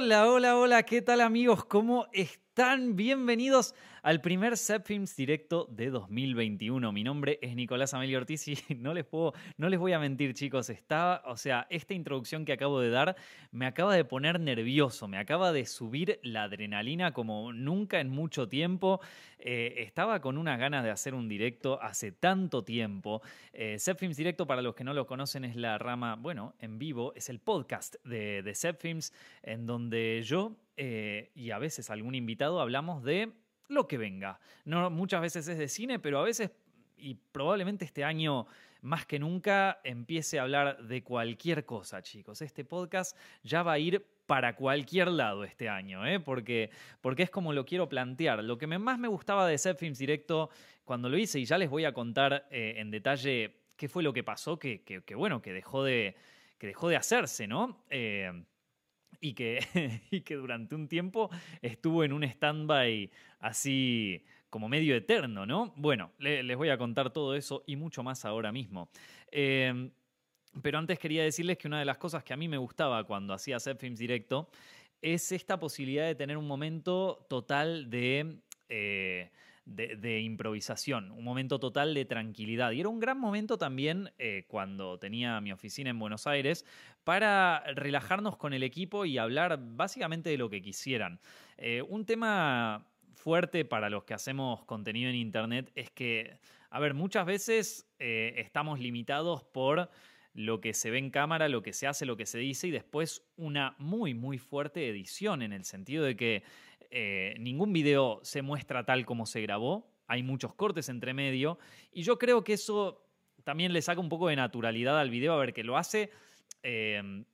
Hola, hola, hola, ¿qué tal amigos? ¿Cómo están? Bienvenidos al primer Films directo de 2021. Mi nombre es Nicolás Amelio Ortiz y no les puedo, no les voy a mentir chicos, estaba, o sea, esta introducción que acabo de dar me acaba de poner nervioso, me acaba de subir la adrenalina como nunca en mucho tiempo. Eh, estaba con unas ganas de hacer un directo hace tanto tiempo. Eh, Directo, para los que no lo conocen, es la rama, bueno, en vivo, es el podcast de, de en donde yo eh, y a veces algún invitado hablamos de lo que venga. No, muchas veces es de cine, pero a veces, y probablemente este año más que nunca, empiece a hablar de cualquier cosa, chicos. Este podcast ya va a ir para cualquier lado este año, ¿eh? porque, porque es como lo quiero plantear. Lo que más me gustaba de Set Films Directo cuando lo hice, y ya les voy a contar eh, en detalle qué fue lo que pasó, que, que, bueno, que dejó de, que dejó de hacerse, ¿no? Eh, y que, y que durante un tiempo estuvo en un stand-by así como medio eterno, ¿no? Bueno, les voy a contar todo eso y mucho más ahora mismo. Em, pero antes quería decirles que una de las cosas que a mí me gustaba cuando hacía Set Films Directo es esta posibilidad de tener un momento total de... Eh, de, improvisación, un momento total de tranquilidad. Y era un gran momento también eh, cuando tenía mi oficina en Buenos Aires para relajarnos con el equipo y hablar básicamente de lo que quisieran. Eh, un tema fuerte para los que hacemos contenido en Internet es que, a ver, muchas veces eh, estamos limitados por lo que se ve en cámara, lo que se hace, lo que se dice y después una muy, muy fuerte edición en el sentido de que eh, ningún video se muestra tal como se grabó, hay muchos cortes entre medio, y yo creo que eso también le saca un poco de naturalidad al video, a ver, que lo hace eh,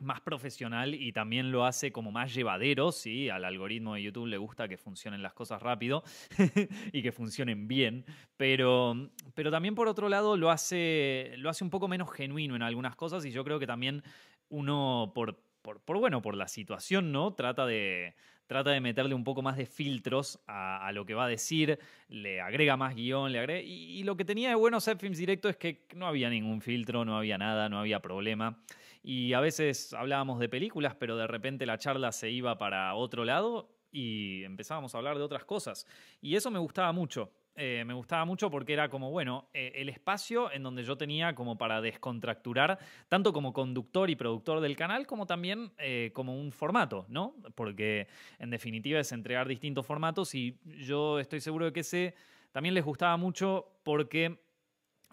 más profesional y también lo hace como más llevadero, ¿sí? Al algoritmo de YouTube le gusta que funcionen las cosas rápido y que funcionen bien, pero, pero también por otro lado lo hace, lo hace un poco menos genuino en algunas cosas y yo creo que también uno por, por bueno, por la situación, ¿no? Trata de, trata de meterle un poco más de filtros a, lo que va a decir, le agrega más guion, le agrega... Y, lo que tenía de bueno Set Films Directo es que no había ningún filtro, no había nada, no había problema. Y a veces hablábamos de películas, pero de repente la charla se iba para otro lado y empezábamos a hablar de otras cosas. Y eso me gustaba mucho. Eh, me gustaba mucho porque era como, bueno, eh, el espacio en donde yo tenía como para descontracturar, tanto como conductor y productor del canal, como también eh, como un formato, ¿no? Porque en definitiva es entregar distintos formatos y yo estoy seguro de que ese también les gustaba mucho porque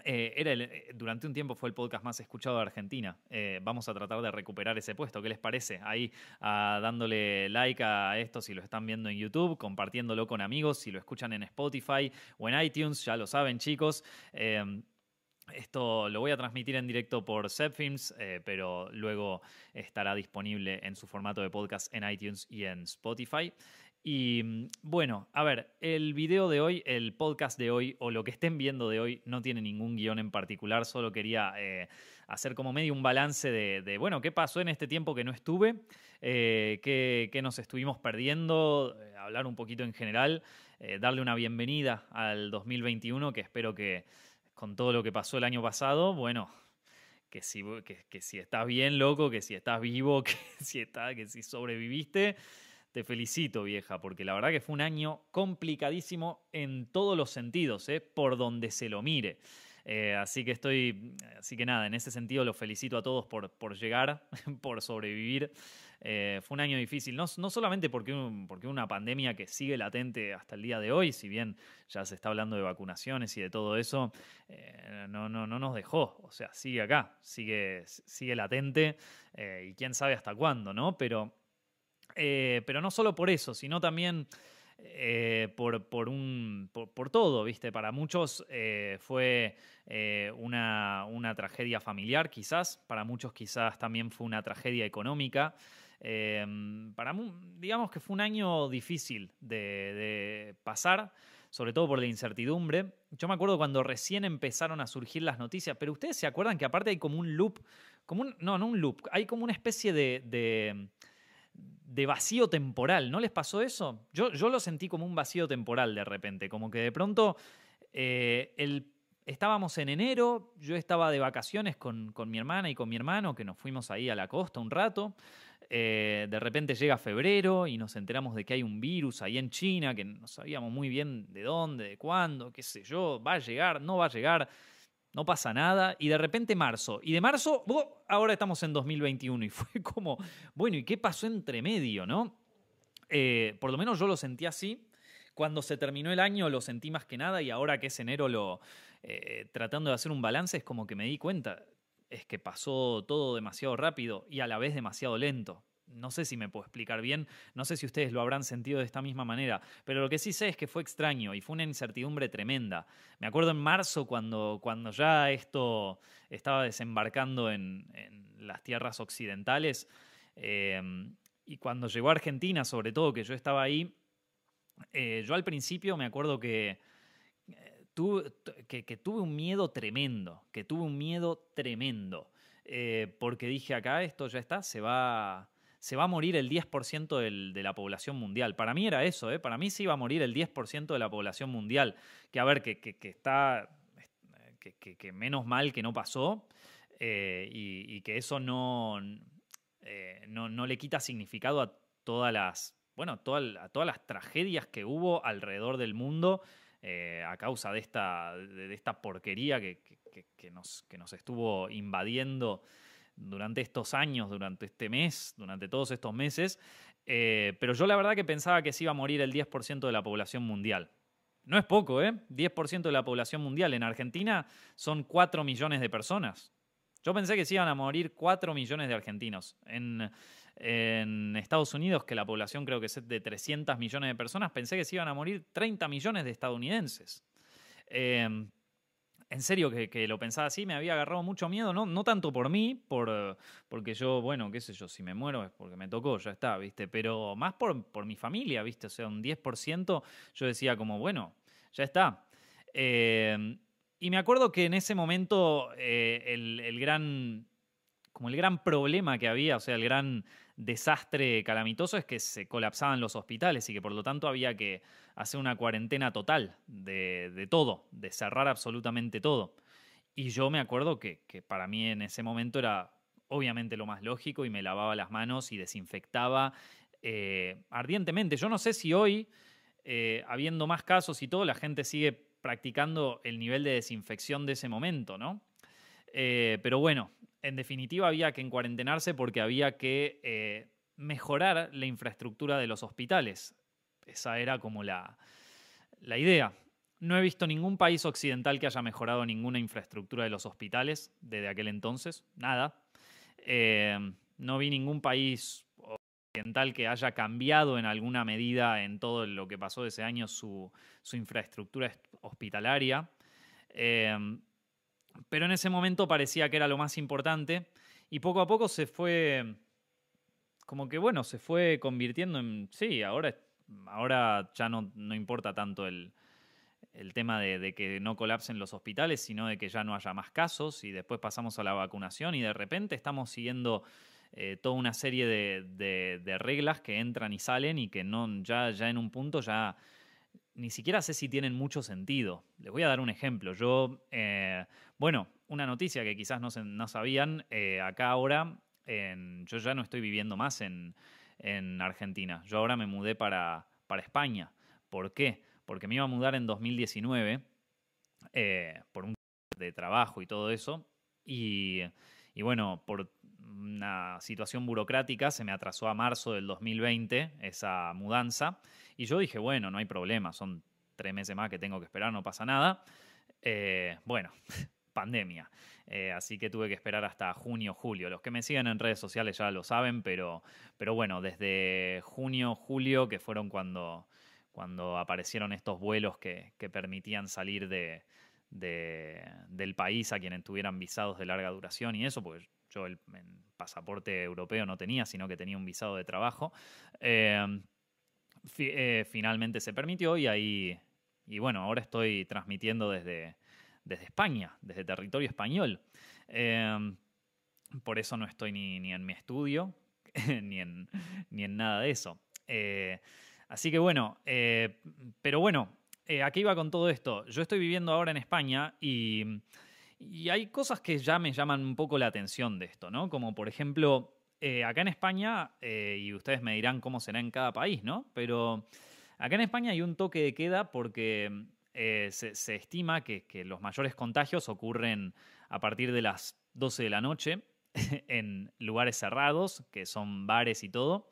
eh, era eh, durante un tiempo fue el podcast más escuchado de Argentina. Eh, vamos a tratar de recuperar ese puesto. ¿Qué les parece? Ahí ah, dándole like a esto si lo están viendo en YouTube, compartiéndolo con amigos, si lo escuchan en Spotify o en iTunes, ya lo saben chicos. Esto lo voy a transmitir en directo por Zepfilms, pero luego estará disponible en su formato de podcast en iTunes y en Spotify. Y mm, bueno, a ver, el video de hoy, el podcast de hoy o lo que estén viendo de hoy no tiene ningún guion en particular, solo quería eh, hacer como medio un balance de, bueno, qué pasó en este tiempo que no estuve, eh, qué, nos estuvimos perdiendo, eh, hablar un poquito en general, darle una bienvenida al 2021 que espero que con todo lo que pasó el año pasado, bueno, que si, que, si estás bien, loco, que si estás vivo, que si, está, que si sobreviviste, te felicito, vieja, porque la verdad que fue un año complicadísimo en todos los sentidos, ¿eh? por donde se lo mire. Eh, así que estoy, así que nada, en ese sentido los felicito a todos por, por llegar, por sobrevivir. Eh, fue un año difícil, no, no solamente porque, porque una pandemia que sigue latente hasta el día de hoy, si bien ya se está hablando de vacunaciones y de todo eso, no, no, no nos dejó, o sea, sigue acá, sigue, sigue latente y quién sabe hasta cuándo, ¿no? Pero eh, pero no solo por eso, sino también eh, por, por, un, por, todo, ¿viste? Para muchos eh, fue una, una, tragedia familiar, quizás, para muchos quizás también fue una tragedia económica. para, digamos que fue un año difícil de, pasar, sobre todo por la incertidumbre. Yo me acuerdo cuando recién empezaron a surgir las noticias, pero ustedes se acuerdan que aparte hay como un loop, como no, no un loop, hay como una especie de vacío temporal. ¿No les pasó eso? Yo, yo lo sentí como un vacío temporal de repente, como que de pronto eh, el, estábamos en enero, yo estaba de vacaciones con, mi hermana y con mi hermano, que nos fuimos ahí a la costa un rato. Eh, de repente llega febrero y nos enteramos de que hay un virus ahí en China, que no sabíamos muy bien de dónde, de cuándo, qué sé yo, va a llegar, no va a llegar, no pasa nada. Y de repente marzo. Y de marzo, ahora estamos en 2021. Y fue como, bueno, ¿y qué pasó entre medio, no? Eh, por lo menos yo lo sentí así. Cuando se terminó el año lo sentí más que nada y ahora que es enero lo eh, tratando de hacer un balance es como que me di cuenta es que pasó todo demasiado rápido y a la vez demasiado lento. No sé si me puedo explicar bien, no sé si ustedes lo habrán sentido de esta misma manera, pero lo que sí sé es que fue extraño y fue una incertidumbre tremenda. Me acuerdo en marzo cuando, cuando ya esto estaba desembarcando en, las tierras occidentales em, y cuando llegó a Argentina, sobre todo, que yo estaba ahí, eh, yo al principio me acuerdo que que, tuve un miedo tremendo, que tuve un miedo tremendo, eh, porque dije acá esto ya está, se va, se va a morir el 10% de la población mundial. Para mí era eso, ¿eh? para mí se iba a morir el 10% de la población mundial, que a ver, que, está, que, menos mal que no pasó eh, y, que eso no, no, no, le quita significado a todas las, bueno, a todas las tragedias que hubo alrededor del mundo eh, a causa de esta, de, esta porquería que, nos, que nos estuvo invadiendo durante estos años, durante este mes, durante todos estos meses. Eh, pero yo la verdad que pensaba que se iba a morir el 10% de la población mundial. No es poco, ¿eh? 10% de la población mundial. En Argentina son 4 millones de personas. Yo pensé que se iban a morir 4 millones de argentinos. En, Estados Unidos, que la población creo que es de 300 millones de personas, pensé que se iban a morir 30 millones de estadounidenses. Em, en serio que, lo pensaba así, me había agarrado mucho miedo, no, no tanto por mí, por, porque yo, bueno, qué sé yo, si me muero es porque me tocó, ya está, ¿viste? Pero más por, por mi familia, ¿viste? O sea, un 10% yo decía como, bueno, ya está. Em, y me acuerdo que en ese momento eh, el, el, gran, como el gran problema que había, o sea, el gran desastre calamitoso es que se colapsaban los hospitales y que por lo tanto había que hacer una cuarentena total de, todo, de cerrar absolutamente todo. Y yo me acuerdo que, para mí en ese momento era obviamente lo más lógico y me lavaba las manos y desinfectaba eh, ardientemente. Yo no sé si hoy, eh, habiendo más casos y todo, la gente sigue practicando el nivel de desinfección de ese momento, ¿no? Eh, pero bueno, en definitiva había que encuarentenarse porque había que eh, mejorar la infraestructura de los hospitales. Esa era como la, la idea. No he visto ningún país occidental que haya mejorado ninguna infraestructura de los hospitales desde aquel entonces, nada. Eh, no vi ningún país occidental que haya cambiado en alguna medida en todo lo que pasó ese año su, infraestructura hospitalaria. Eh, pero en ese momento parecía que era lo más importante y poco a poco se fue, como que bueno, se fue convirtiendo en, sí, ahora, ahora ya no, no importa tanto el, el tema de, que no colapsen los hospitales, sino de que ya no haya más casos y después pasamos a la vacunación y de repente estamos siguiendo eh, toda una serie de, de, reglas que entran y salen y que no, ya, ya en un punto ya ni siquiera sé si tienen mucho sentido. Les voy a dar un ejemplo. Yo, eh, bueno, una noticia que quizás no, no sabían, eh, acá ahora yo ya no estoy viviendo más en, Argentina. Yo ahora me mudé para, para, España. ¿Por qué? Porque me iba a mudar en 2019 eh, por un de trabajo y todo eso. Y, y bueno, por una situación burocrática se me atrasó a marzo del 2020 esa mudanza. Y yo dije, bueno, no hay problema, son tres meses más que tengo que esperar, no pasa nada. Eh, bueno, pandemia. Eh, así que tuve que esperar hasta junio, julio. Los que me siguen en redes sociales ya lo saben, pero, pero bueno, desde junio, julio, que fueron cuando, cuando aparecieron estos vuelos que, permitían salir de, del país a quienes tuvieran visados de larga duración y eso, pues yo el, pasaporte europeo no tenía, sino que tenía un visado de trabajo. Eh, eh, finalmente se permitió y ahí, y bueno, ahora estoy transmitiendo desde, desde España, desde territorio español. Em, por eso no estoy ni, en mi estudio, ni, en, ni en nada de eso. Eh, así que bueno, eh, pero bueno, ¿a qué iba con todo esto? Yo estoy viviendo ahora en España y, y, hay cosas que ya me llaman un poco la atención de esto, ¿no? Como por ejemplo, eh, acá en España, eh, y ustedes me dirán cómo será en cada país, ¿no? Pero acá en España hay un toque de queda porque eh, se, estima que, los mayores contagios ocurren a partir de las 12 de la noche en lugares cerrados, que son bares y todo.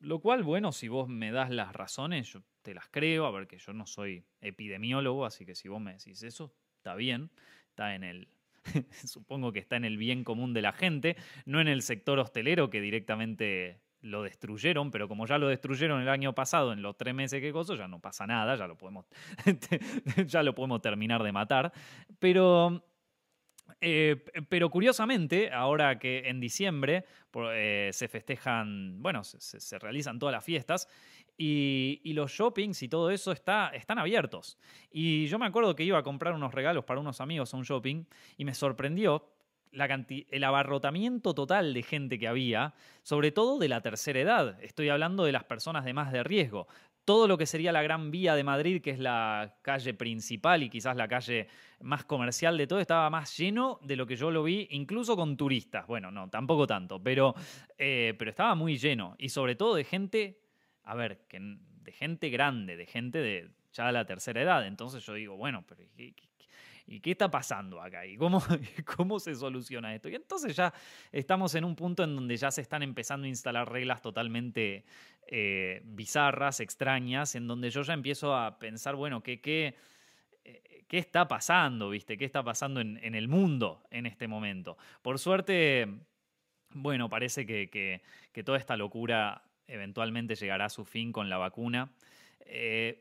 lo cual, bueno, si vos me das las razones, te las creo, a ver que yo no soy epidemiólogo, así que si vos me decís eso, está bien, está en el, supongo que está en el bien común de la gente, no en el sector hostelero que directamente lo destruyeron, pero como ya lo destruyeron el año pasado en los tres meses que gozo, ya no pasa nada, ya lo podemos, ya lo podemos terminar de matar. Pero eh, pero curiosamente, ahora que en diciembre eh, se festejan, bueno, se, realizan todas las fiestas y, los shoppings y todo eso está, están abiertos. Y yo me acuerdo que iba a comprar unos regalos para unos amigos a un shopping y me sorprendió el abarrotamiento total de gente que había, sobre todo de la tercera edad. Estoy hablando de las personas de más de riesgo. Todo lo que sería la Gran Vía de Madrid, que es la calle principal y quizás la calle más comercial de todo, estaba más lleno de lo que yo lo vi, incluso con turistas. Bueno, no, tampoco tanto, pero, eh, pero estaba muy lleno. Y sobre todo de gente a ver, que, de gente grande, de gente de ya de la tercera edad. Entonces yo digo, bueno, pero ¿y, qué está pasando acá? ¿Y cómo, cómo se soluciona esto? Y entonces ya estamos en un punto en donde ya se están empezando a instalar reglas totalmente eh, bizarras, extrañas, en donde yo ya empiezo a pensar, bueno, ¿qué, qué, eh, qué está pasando? ¿Viste? ¿Qué está pasando en, el mundo en este momento? Por suerte, bueno, parece que, que toda esta locura eventualmente llegará a su fin con la vacuna. Eh,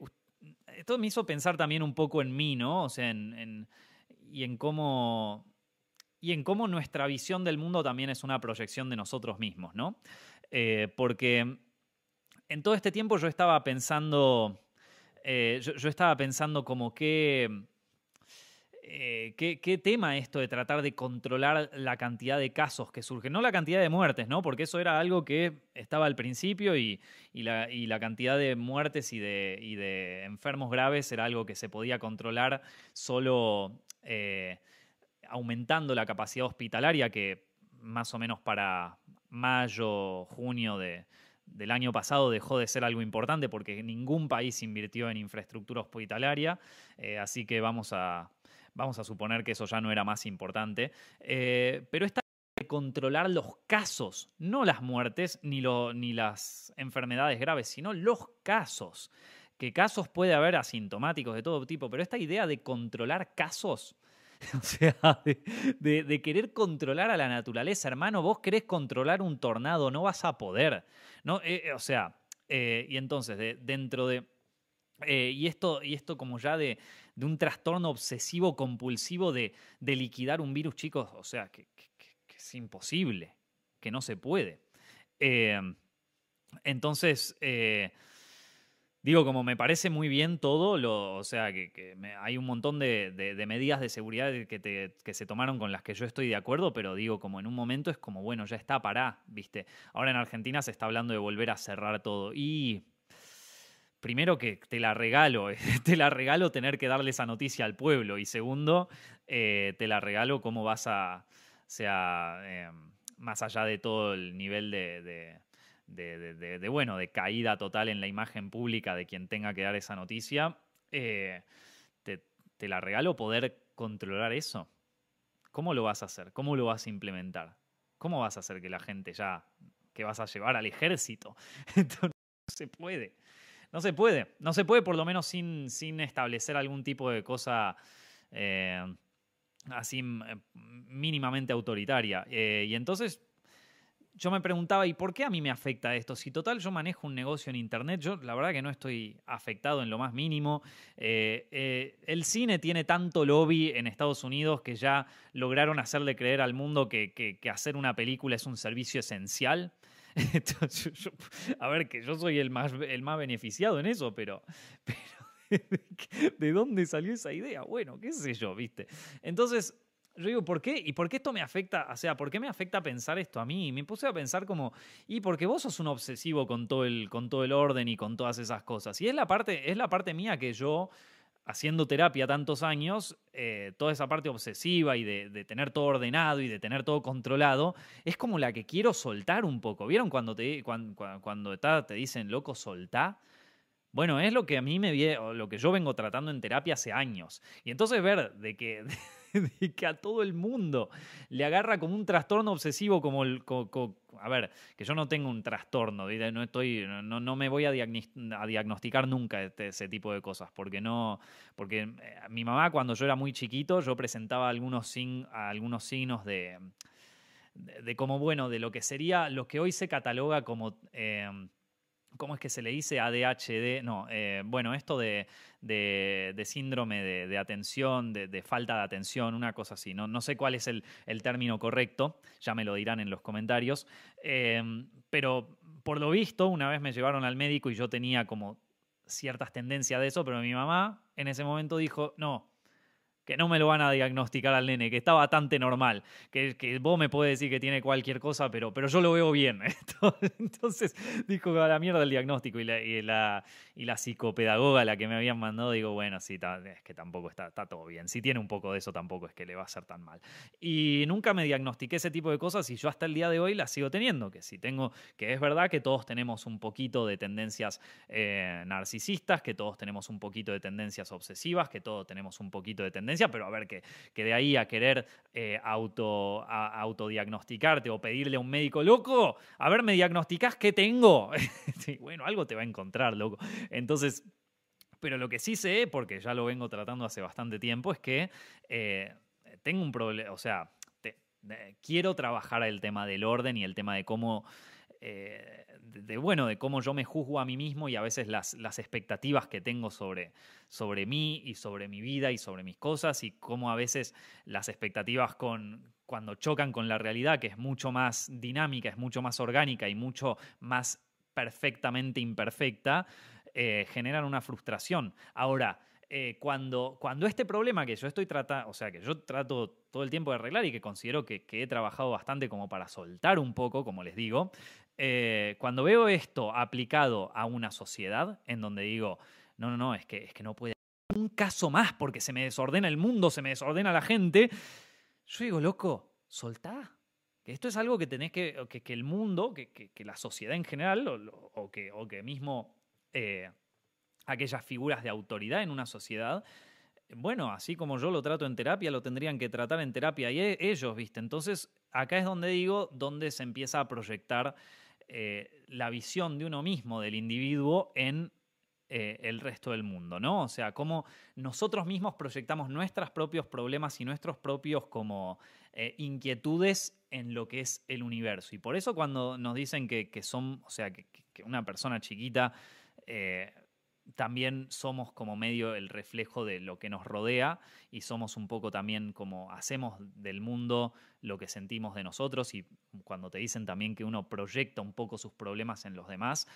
esto me hizo pensar también un poco en mí, ¿no? O sea, en, y en cómo y en cómo nuestra visión del mundo también es una proyección de nosotros mismos, ¿no? Eh, porque en todo este tiempo yo estaba pensando, eh, yo, estaba pensando como que eh, ¿qué, tema esto de tratar de controlar la cantidad de casos que surgen. No la cantidad de muertes, ¿no? Porque eso era algo que estaba al principio y, la, cantidad de muertes y de, enfermos graves era algo que se podía controlar solo eh, aumentando la capacidad hospitalaria, que más o menos para mayo, junio del año pasado dejó de ser algo importante porque ningún país invirtió en infraestructura hospitalaria, eh, así que vamos a, Vamos a suponer que eso ya no era más importante. Eh, pero esta de controlar los casos, no las muertes ni, ni las enfermedades graves, sino los casos. Que casos puede haber asintomáticos de todo tipo, pero esta idea de controlar casos, o sea, de, querer controlar a la naturaleza, hermano, vos querés controlar un tornado, no vas a poder. ¿no? Eh, o sea, eh, y entonces, dentro de... y, esto, y esto como ya de, de un trastorno obsesivo compulsivo de, liquidar un virus, chicos, o sea, que, es imposible, que no se puede. Eh, entonces, eh, digo, como me parece muy bien todo, lo, o sea, que, hay un montón de, medidas de seguridad que, que, se tomaron con las que yo estoy de acuerdo, pero digo, como en un momento es como, bueno, ya está, pará, ¿viste? Ahora en Argentina se está hablando de volver a cerrar todo. Y primero que te la regalo, te la regalo tener que darle esa noticia al pueblo y segundo, eh, te la regalo cómo vas a, sea, em, más allá de todo el nivel de, de, bueno, de caída total en la imagen pública de quien tenga que dar esa noticia, eh, te, te la regalo poder controlar eso. ¿Cómo lo vas a hacer? ¿Cómo lo vas a implementar? ¿Cómo vas a hacer que la gente ya, que vas a llevar al ejército? Esto no se puede. No se puede, no se puede por lo menos sin, sin establecer algún tipo de cosa eh, así eh, mínimamente autoritaria. Eh, y entonces yo me preguntaba, ¿y por qué a mí me afecta esto? Si total yo manejo un negocio en Internet, yo la verdad que no estoy afectado en lo más mínimo. el cine tiene tanto lobby en Estados Unidos que ya lograron hacerle creer al mundo que hacer una película es un servicio esencial. a ver, que yo soy el más, el más beneficiado en eso, pero, ¿de dónde salió esa idea? Bueno, qué sé yo, ¿viste? Entonces, yo digo, ¿por qué? ¿Y por qué esto me afecta? O sea, ¿por qué me afecta pensar esto a mí? Y me puse a pensar como, y porque vos sos un obsesivo con todo el, con todo el orden y con todas esas cosas. Y es la parte, es la parte mía que yo haciendo terapia tantos años, eh, toda esa parte obsesiva y de, tener todo ordenado y de tener todo controlado, es como la que quiero soltar un poco. ¿Vieron cuando te, cuando, cuando te dicen, loco, soltá? Bueno, es lo que a mí me viene, lo que yo vengo tratando en terapia hace años. Y entonces ver de que, que a todo el mundo le agarra como un trastorno obsesivo, como el. a ver, que yo no tengo un trastorno, no estoy, no, no me voy a, diagnosticar nunca este, ese tipo de cosas, porque no. Porque eh, mi mamá, cuando yo era muy chiquito, yo presentaba algunos, algunos signos de, de, como, bueno, de lo que sería, lo que hoy se cataloga como. Eh, ¿Cómo es que se le dice ADHD? No, eh, bueno, esto de, síndrome de, atención, de, falta de atención, una cosa así. No, no sé cuál es el, término correcto, ya me lo dirán en los comentarios. Em, pero por lo visto, una vez me llevaron al médico y yo tenía como ciertas tendencias de eso, pero mi mamá en ese momento dijo, no, que no me lo van a diagnosticar al nene, que está bastante normal, que, que vos me podés decir que tiene cualquier cosa, pero, pero yo lo veo bien. Entonces dijo a la mierda el diagnóstico y la, y la, y la psicopedagoga la que me habían mandado, digo, bueno, sí, es que tampoco está, todo bien. Si tiene un poco de eso, tampoco es que le va a ser tan mal. Y nunca me diagnostiqué ese tipo de cosas y yo hasta el día de hoy las sigo teniendo, que si tengo, que es verdad que todos tenemos un poquito de tendencias eh, narcisistas, que todos tenemos un poquito de tendencias obsesivas, que todos tenemos un poquito de tendencias pero a ver, que, que de ahí a querer eh, auto, autodiagnosticarte o pedirle a un médico, loco, a ver, me diagnosticás qué tengo. bueno, algo te va a encontrar, loco. Entonces, pero lo que sí sé, porque ya lo vengo tratando hace bastante tiempo, es que eh, tengo un problema, o sea, quiero trabajar el tema del orden y el tema de cómo eh, de, bueno, de cómo yo me juzgo a mí mismo y a veces las, las expectativas que tengo sobre, sobre mí y sobre mi vida y sobre mis cosas y cómo a veces las expectativas con, cuando chocan con la realidad, que es mucho más dinámica, es mucho más orgánica y mucho más perfectamente imperfecta, eh, generan una frustración. Ahora, eh, cuando, cuando este problema que yo estoy tratando, o sea, que yo trato todo el tiempo de arreglar y que considero que, que, he trabajado bastante como para soltar un poco, como les digo, eh, cuando veo esto aplicado a una sociedad en donde digo, no, no, no, es que, es que no puede haber un caso más porque se me desordena el mundo, se me desordena la gente, yo digo, loco, soltá. Esto es algo que tenés que, que, el mundo, que, que, la sociedad en general, o, que, o que mismo eh, aquellas figuras de autoridad en una sociedad, bueno, así como yo lo trato en terapia, lo tendrían que tratar en terapia y e, ellos, ¿viste? Entonces, acá es donde digo, donde se empieza a proyectar eh, la visión de uno mismo, del individuo, en eh, el resto del mundo, ¿no? O sea, cómo nosotros mismos proyectamos nuestros propios problemas y nuestros propios como eh, inquietudes en lo que es el universo. Y por eso cuando nos dicen que, son, o sea, que, una persona chiquita también somos como medio el reflejo de lo que nos rodea y somos un poco también como hacemos del mundo lo que sentimos de nosotros y cuando te dicen también que uno proyecta un poco sus problemas en los demás.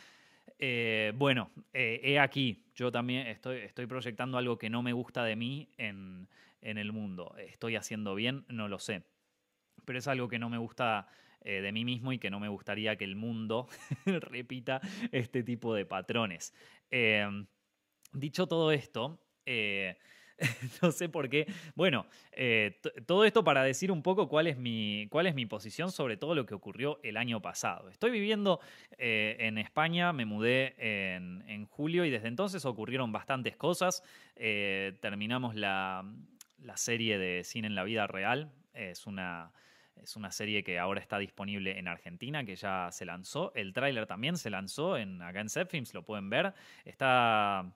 Eh, bueno, eh, he aquí, yo también estoy, estoy proyectando algo que no me gusta de mí en, en el mundo. ¿Estoy haciendo bien? No lo sé. Pero es algo que no me gusta eh, de mí mismo y que no me gustaría que el mundo repita este tipo de patrones. Em, dicho todo esto, eh, no sé por qué. Bueno, eh, todo esto para decir un poco cuál es, mi, cuál es mi posición sobre todo lo que ocurrió el año pasado. Estoy viviendo en España, me mudé en, en, julio y desde entonces ocurrieron bastantes cosas. terminamos la, la, serie de Cine en la Vida Real. Es una, es una serie que ahora está disponible en Argentina, que ya se lanzó. El tráiler también se lanzó en, acá en Films, lo pueden ver. Está,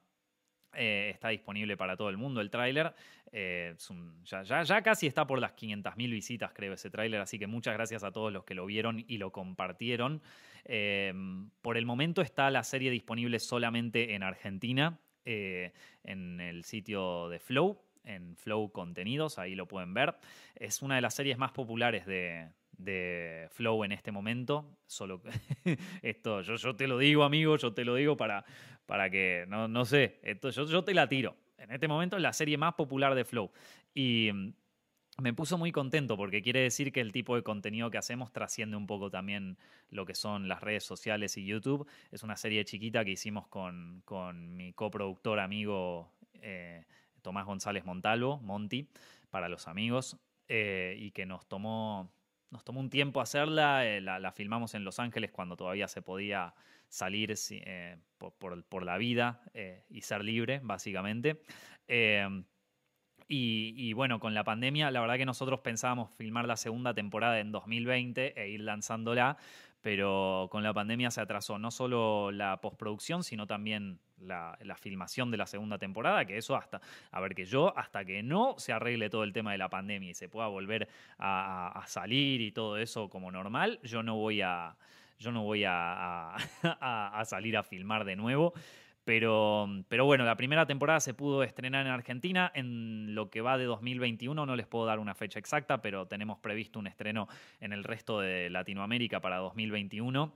eh, está disponible para todo el mundo el tráiler. Eh, ya, ya, casi está por las 500.000 visitas, creo, ese tráiler. Así que muchas gracias a todos los que lo vieron y lo compartieron. Eh, por el momento está la serie disponible solamente en Argentina, en el sitio de Flow en Flow Contenidos, ahí lo pueden ver. Es una de las series más populares de, Flow en este momento. Solo esto, yo, yo, te lo digo, amigo, yo te lo digo para, para que, no, no sé, esto, yo, yo te la tiro. En este momento es la serie más popular de Flow. Y mm, me puso muy contento porque quiere decir que el tipo de contenido que hacemos trasciende un poco también lo que son las redes sociales y YouTube. Es una serie chiquita que hicimos con, con mi coproductor amigo eh, Tomás González Montalvo, Monty, para los amigos, y que nos tomó, nos tomó un tiempo hacerla, la, filmamos en Los Ángeles cuando todavía se podía salir por, la vida y ser libre, básicamente. Y, bueno, con la pandemia, la verdad que nosotros pensábamos filmar la segunda temporada en 2020 e ir lanzándola, pero con la pandemia se atrasó no solo la postproducción, sino también la, filmación de la segunda temporada, que eso hasta, a ver, que yo, hasta que no se arregle todo el tema de la pandemia y se pueda volver a, salir y todo eso como normal, yo no voy a, yo no voy a salir a filmar de nuevo. Pero, pero bueno, la primera temporada se pudo estrenar en Argentina. En lo que va de 2021 no les puedo dar una fecha exacta, pero tenemos previsto un estreno en el resto de Latinoamérica para 2021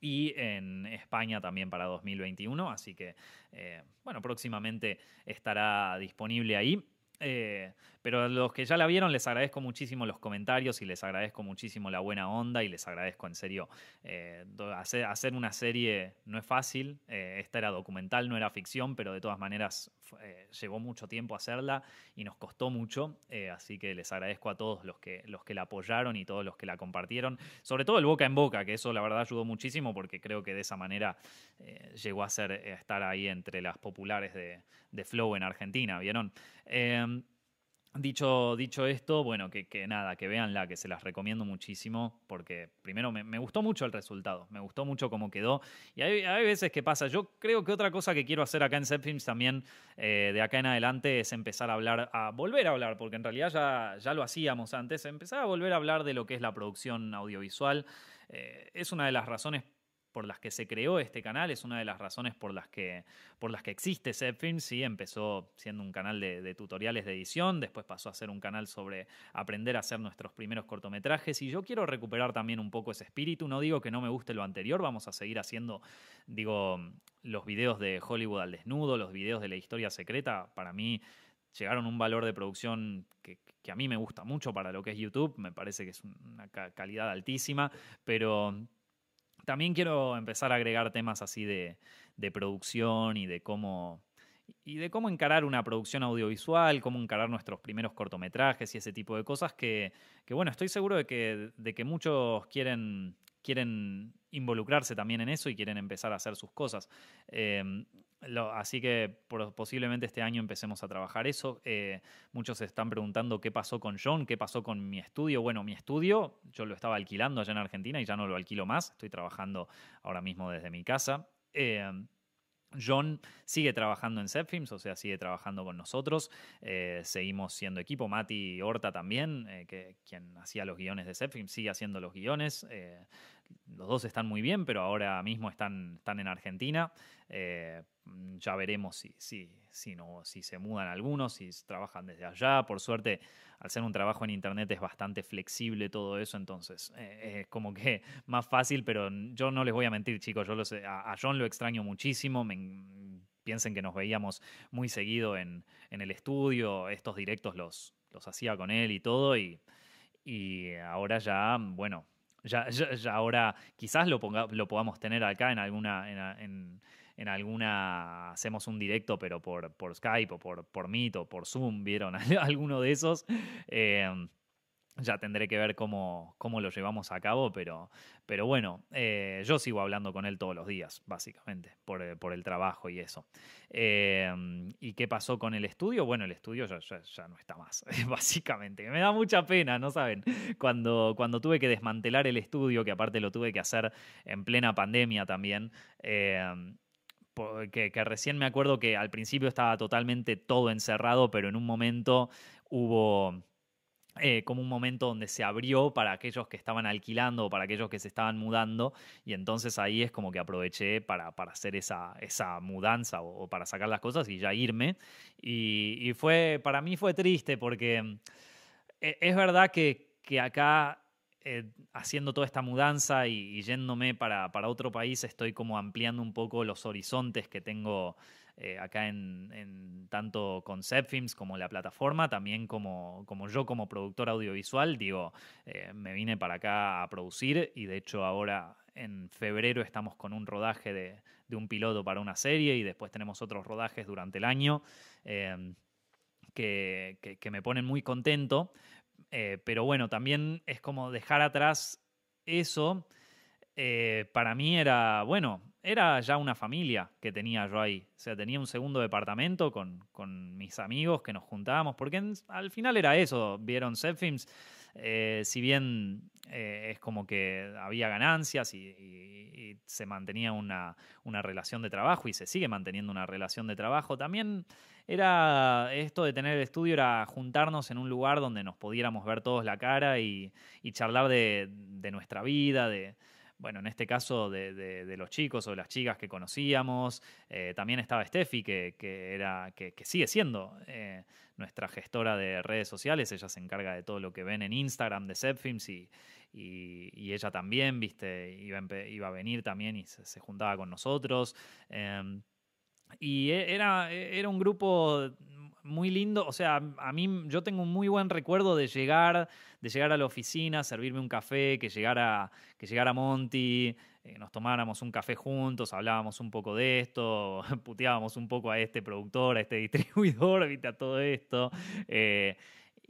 y en España también para 2021. Así que, eh, bueno, próximamente estará disponible ahí. Eh, pero a los que ya la vieron les agradezco muchísimo los comentarios y les agradezco muchísimo la buena onda y les agradezco en serio. Eh, hacer, una serie no es fácil, esta era documental, no era ficción, pero de todas maneras llevó mucho tiempo hacerla y nos costó mucho, así que les agradezco a todos los que, los que la apoyaron y todos los que la compartieron, sobre todo el boca en boca, que eso la verdad ayudó muchísimo porque creo que de esa manera llegó a, ser, estar ahí entre las populares de, de Flow en Argentina, ¿vieron? Dicho, dicho esto, bueno, que, nada, que veanla, que se las recomiendo muchísimo, porque primero me, gustó mucho el resultado, me gustó mucho cómo quedó. Y hay, veces que pasa. Yo creo que otra cosa que quiero hacer acá en Zepfilms también, eh, de acá en adelante, es empezar a hablar, a volver a hablar, porque en realidad ya, ya lo hacíamos antes, empezar a volver a hablar de lo que es la producción audiovisual. Eh, es una de las razones por las que se creó este canal, es una de las razones por las que, por las que existe Zepfilm. Sí, empezó siendo un canal de, tutoriales de edición, después pasó a ser un canal sobre aprender a hacer nuestros primeros cortometrajes y yo quiero recuperar también un poco ese espíritu. No digo que no me guste lo anterior, vamos a seguir haciendo, digo, los videos de Hollywood al desnudo, los videos de la historia secreta, para mí llegaron a un valor de producción que, que, a mí me gusta mucho para lo que es YouTube, me parece que es una calidad altísima, pero también quiero empezar a agregar temas así de, producción y de cómo y de cómo encarar una producción audiovisual, cómo encarar nuestros primeros cortometrajes y ese tipo de cosas que, bueno, estoy seguro de que, de que muchos quieren, quieren involucrarse también en eso y quieren empezar a hacer sus cosas. Así que posiblemente este año empecemos a trabajar eso. Eh, muchos se están preguntando qué pasó con John, qué pasó con mi estudio. Bueno, mi estudio yo lo estaba alquilando allá en Argentina y ya no lo alquilo más. Estoy trabajando ahora mismo desde mi casa. Em, John sigue trabajando en Zepfilms, o sea, sigue trabajando con nosotros. Eh, seguimos siendo equipo. Mati Horta también, eh, que, quien hacía los guiones de Zepfilms, sigue haciendo los guiones. Eh, los dos están muy bien, pero ahora mismo están, están en Argentina. ya veremos si, si, si, no, si se mudan algunos, si trabajan desde allá. Por suerte, al ser un trabajo en internet es bastante flexible todo eso, entonces eh, es como que más fácil, pero yo no les voy a mentir, chicos, yo a, John lo extraño muchísimo, piensen que nos veíamos muy seguido en, el estudio, estos directos los, los hacía con él y todo, y, y ahora ya, bueno, ya, ya, ahora quizás lo, ponga, lo podamos tener acá en alguna, en, en alguna, hacemos un directo, pero por, por Skype o por, por Meet o por Zoom, ¿vieron? Alguno de esos. Em, ya tendré que ver cómo, cómo, lo llevamos a cabo, pero, pero bueno, eh, yo sigo hablando con él todos los días, básicamente, por, eh, por el trabajo y eso. Em, ¿Y qué pasó con el estudio? Bueno, el estudio ya, ya, no está más, básicamente. Me da mucha pena, ¿no saben? Cuando, cuando tuve que desmantelar el estudio, que aparte lo tuve que hacer en plena pandemia también, que, recién me acuerdo que al principio estaba totalmente todo encerrado, pero en un momento hubo eh, como un momento donde se abrió para aquellos que estaban alquilando o para aquellos que se estaban mudando y entonces ahí es como que aproveché para, para hacer esa, esa mudanza o, para sacar las cosas y ya irme. Y, fue, para mí fue triste porque eh, es verdad que, que acá eh, haciendo toda esta mudanza y, yéndome para, otro país, estoy como ampliando un poco los horizontes que tengo eh, acá en, tanto con Zepfilms como la plataforma, también como, como yo como productor audiovisual, digo, eh, me vine para acá a producir y de hecho ahora en febrero estamos con un rodaje de, un piloto para una serie y después tenemos otros rodajes durante el año. que, que, me ponen muy contento. Eh, pero bueno, también es como dejar atrás eso. Eh, para mí era, bueno, era ya una familia que tenía yo ahí. O sea, tenía un segundo departamento con, con mis amigos que nos juntábamos, porque al final era eso, vieron Zepfilms. Eh, si bien eh, es como que había ganancias y, se mantenía una, una, relación de trabajo y se sigue manteniendo una relación de trabajo, también era esto de tener el estudio, era juntarnos en un lugar donde nos pudiéramos ver todos la cara y, charlar de, de nuestra vida, de, bueno, en este caso de, los chicos o las chicas que conocíamos. Eh, también estaba Steffi, que, era, que, sigue siendo eh, nuestra gestora de redes sociales. Ella se encarga de todo lo que ven en Instagram de Zepfilms y, y, ella también, viste, iba, iba, a venir también y se, juntaba con nosotros. Em, y e, era, e, era un grupo muy lindo. O sea, a mí yo tengo un muy buen recuerdo de llegar, de llegar a la oficina, servirme un café, que llegara, que llegara Monty, eh, nos tomáramos un café juntos, hablábamos un poco de esto, puteábamos un poco a este productor, a este distribuidor, a todo esto. Eh,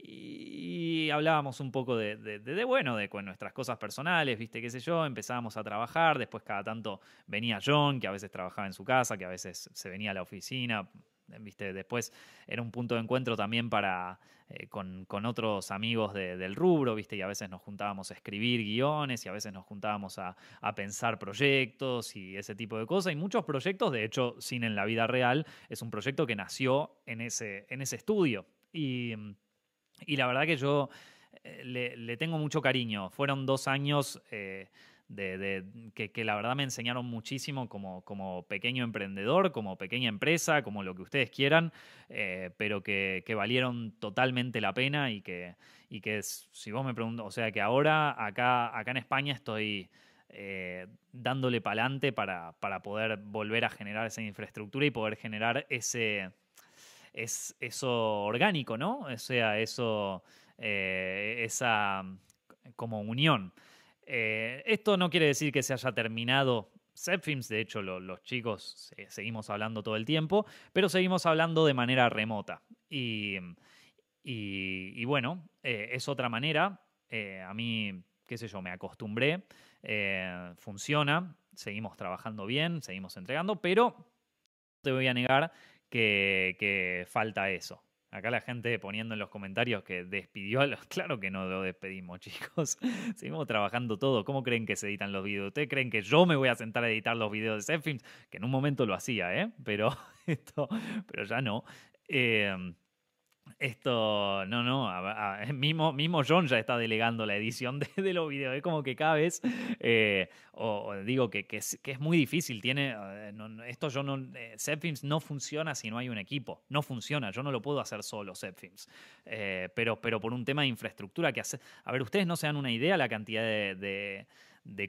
y hablábamos un poco de, de, bueno, de nuestras cosas personales, viste, qué sé yo, empezábamos a trabajar, después cada tanto venía John, que a veces trabajaba en su casa, que a veces se venía a la oficina, ¿viste? Después era un punto de encuentro también para, eh, con, otros amigos del rubro, ¿viste? Y a veces nos juntábamos a escribir guiones y a veces nos juntábamos a, pensar proyectos y ese tipo de cosas. Y muchos proyectos, de hecho, sin en la vida real, es un proyecto que nació en ese, en ese estudio. Y, la verdad que yo eh, le, tengo mucho cariño. Fueron dos años... Eh, de, que, la verdad me enseñaron muchísimo como, como pequeño emprendedor, como pequeña empresa, como lo que ustedes quieran, eh, pero que, valieron totalmente la pena y que, y que si vos me preguntas, o sea que ahora acá, acá en España estoy... Dándole pa'lante para, para poder volver a generar esa infraestructura y poder generar ese, es, eso orgánico, ¿no? O sea, eso, eh, esa como unión. Eh, esto no quiere decir que se haya terminado Zepfilms, de hecho los chicos seguimos hablando todo el tiempo, pero seguimos hablando de manera remota. Y, y, bueno, eh, es otra manera. A mí, qué sé yo, me acostumbré, funciona, seguimos trabajando bien, seguimos entregando, pero te voy a negar que falta eso. Acá la gente poniendo en los comentarios que despidió a los. Claro que no lo despedimos, chicos. Seguimos trabajando todo. ¿Cómo creen que se editan los videos? ¿Ustedes creen que yo me voy a sentar a editar los videos de Zepfilms? Que en un momento lo hacía, ¿eh? Pero esto. Pero ya no. Eh, esto, no, no, mismo, mismo John ya está delegando la edición de, los videos. Es como que cada vez, eh, o, digo que, que, es, muy difícil. Tiene, eh, esto yo no, eh, no funciona si no hay un equipo. No funciona, yo no lo puedo hacer solo, Zepfilms. pero, pero por un tema de infraestructura que hace. A ver, ustedes no se dan una idea la cantidad de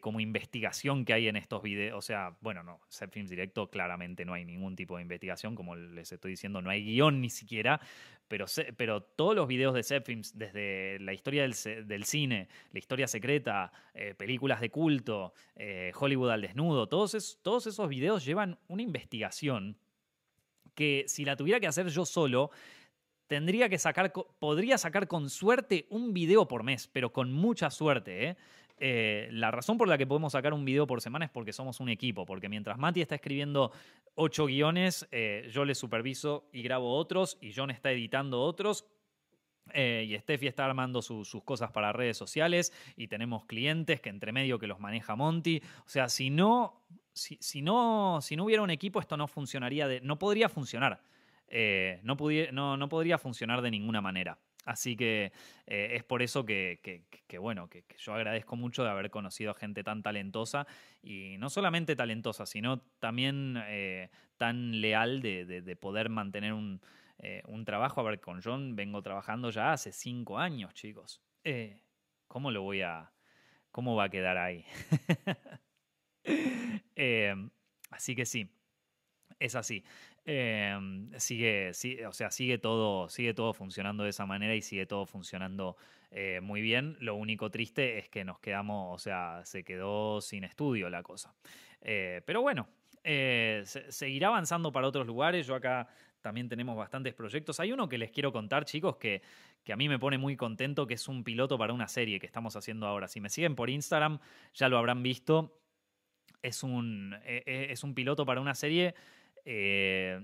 como investigación que hay en estos videos. O sea, bueno, no, Films Directo claramente no hay ningún tipo de investigación, como les estoy diciendo, no hay guion ni siquiera, pero, pero todos los videos de Films, desde la historia del, cine, la historia secreta, eh, películas de culto, eh, Hollywood al desnudo, todos, todos esos videos llevan una investigación que si la tuviera que hacer yo solo, tendría que sacar, podría sacar con suerte un video por mes, pero con mucha suerte, ¿eh? Eh, la razón por la que podemos sacar un video por semana es porque somos un equipo, porque mientras Mati está escribiendo ocho guiones, eh, yo le superviso y grabo otros, y John está editando otros, eh, y Steffi está armando sus cosas para redes sociales y tenemos clientes que entre medio que los maneja Monty. O sea, si no, si, no, si no hubiera un equipo, esto no funcionaría, de, no podría funcionar. no, no podría funcionar de ninguna manera. Así que eh, es por eso que, bueno, que, yo agradezco mucho de haber conocido a gente tan talentosa y no solamente talentosa, sino también eh, tan leal de, poder mantener eh, un, trabajo. A ver, con John vengo trabajando ya hace cinco años, chicos. ¿Cómo lo voy a... ¿Cómo va a quedar ahí? así que sí, es así. Em, sigue, o sea, sigue todo, sigue todo funcionando de esa manera y sigue todo funcionando eh, muy bien. Lo único triste es que nos quedamos, o sea, se quedó sin estudio la cosa. Eh, pero bueno, eh, seguirá avanzando para otros lugares. Yo acá también tenemos bastantes proyectos. Hay uno que les quiero contar, chicos, que, que a mí me pone muy contento, que es un piloto para una serie que estamos haciendo ahora. Si me siguen por Instagram, ya lo habrán visto. Es un, e, e, es un piloto para una serie. Eh,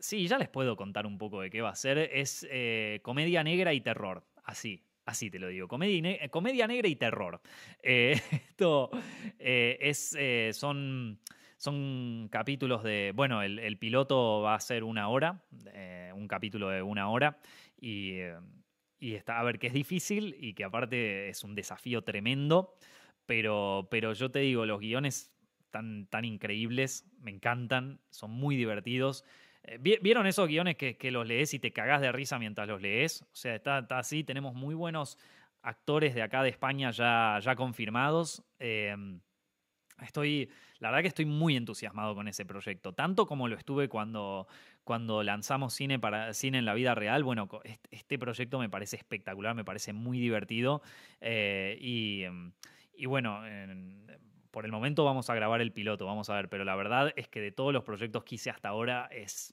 sí, ya les puedo contar un poco de qué va a ser. Es eh, comedia negra y terror. Así, Así te lo digo, comedia, comedia negra y terror. Eh, esto es, son, son capítulos de, bueno, el, piloto va a ser una hora, un capítulo de una hora, y, y, está, a ver, que es difícil y que aparte es un desafío tremendo, pero, pero yo te digo, los guiones tan, increíbles, me encantan, son muy divertidos. Eh, ¿Vieron esos guiones que, los lees y te cagás de risa mientras los lees? O sea, está, así, tenemos muy buenos actores de acá de España ya, ya confirmados. Em, estoy, la verdad que estoy muy entusiasmado con ese proyecto, tanto como lo estuve cuando, cuando lanzamos cine, para, cine en la vida real. Bueno, este proyecto me parece espectacular, me parece muy divertido eh, y, y, bueno, por el momento vamos a grabar el piloto, vamos a ver, pero la verdad es que de todos los proyectos que hice hasta ahora es,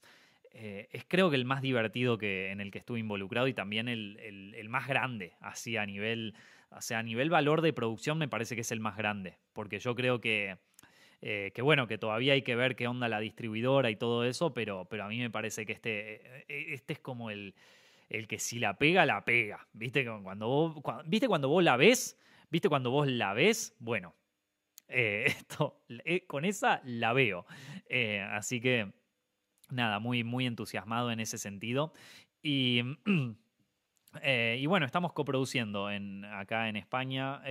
eh, es creo que el más divertido que, en el que estuve involucrado y también el, más grande, así a nivel, o sea, a nivel valor de producción me parece que es el más grande, porque yo creo que, eh, que bueno, que todavía hay que ver qué onda la distribuidora y todo eso, pero, pero a mí me parece que este, eh, este es como el, el que si la pega, la pega, ¿viste? Cuando vos, ¿Viste cuando vos la ves? ¿Viste cuando vos la ves? Bueno, eh, esto, eh, con esa la veo. Eh, así que, nada, muy, muy entusiasmado en ese sentido. Y, y bueno, estamos coproduciendo en, acá en España.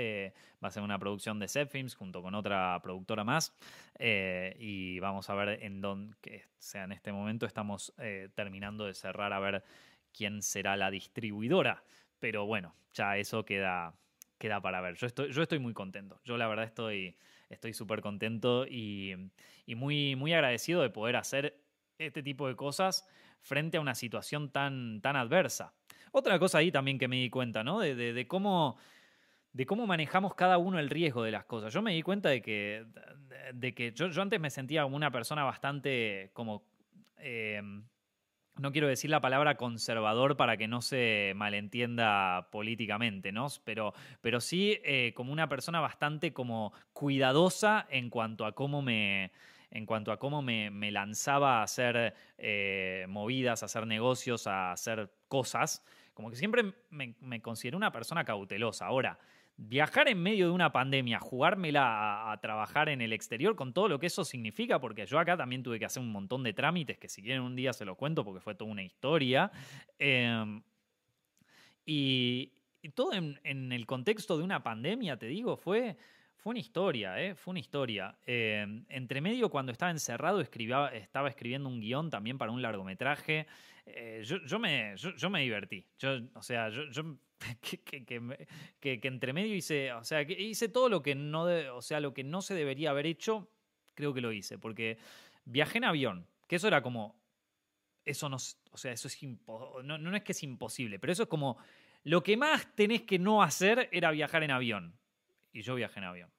va a ser una producción de Set Films junto con otra productora más. y vamos a ver en dónde, o sea, en este momento estamos terminando de cerrar a ver quién será la distribuidora. Pero bueno, ya eso queda, queda para ver. Yo estoy, yo estoy muy contento. Yo la verdad estoy estoy súper contento y, muy, muy agradecido de poder hacer este tipo de cosas frente a una situación tan, tan adversa. Otra cosa ahí también que me di cuenta, ¿no? De, cómo de cómo manejamos cada uno el riesgo de las cosas. Yo me di cuenta de que, de que yo, yo antes me sentía como una persona bastante como eh, no quiero decir la palabra conservador para que no se malentienda políticamente, ¿no? Pero, pero sí eh, como una persona bastante como cuidadosa en cuanto a cómo me, en cuanto a cómo me, lanzaba a hacer eh, movidas, a hacer negocios, a hacer cosas. Como que siempre me, me considero una persona cautelosa. Ahora, viajar en medio de una pandemia, jugármela a, trabajar en el exterior con todo lo que eso significa, porque yo acá también tuve que hacer un montón de trámites que si quieren un día se lo cuento porque fue toda una historia. Em, y, todo en, el contexto de una pandemia, te digo, fue, fue una historia, ¿eh? Fue una historia. Em, entre medio, cuando estaba encerrado, estaba escribiendo un guion también para un largometraje. Eh, yo, me, yo, me divertí. Yo, o sea, yo que, entre medio hice, o sea, hice todo lo que no, o sea, lo que no se debería haber hecho, creo que lo hice, porque viajé en avión, que eso era como, eso no, o sea, eso es no, no es que es imposible, pero eso es como, lo que más tenés que no hacer era viajar en avión. Y yo viajé en avión.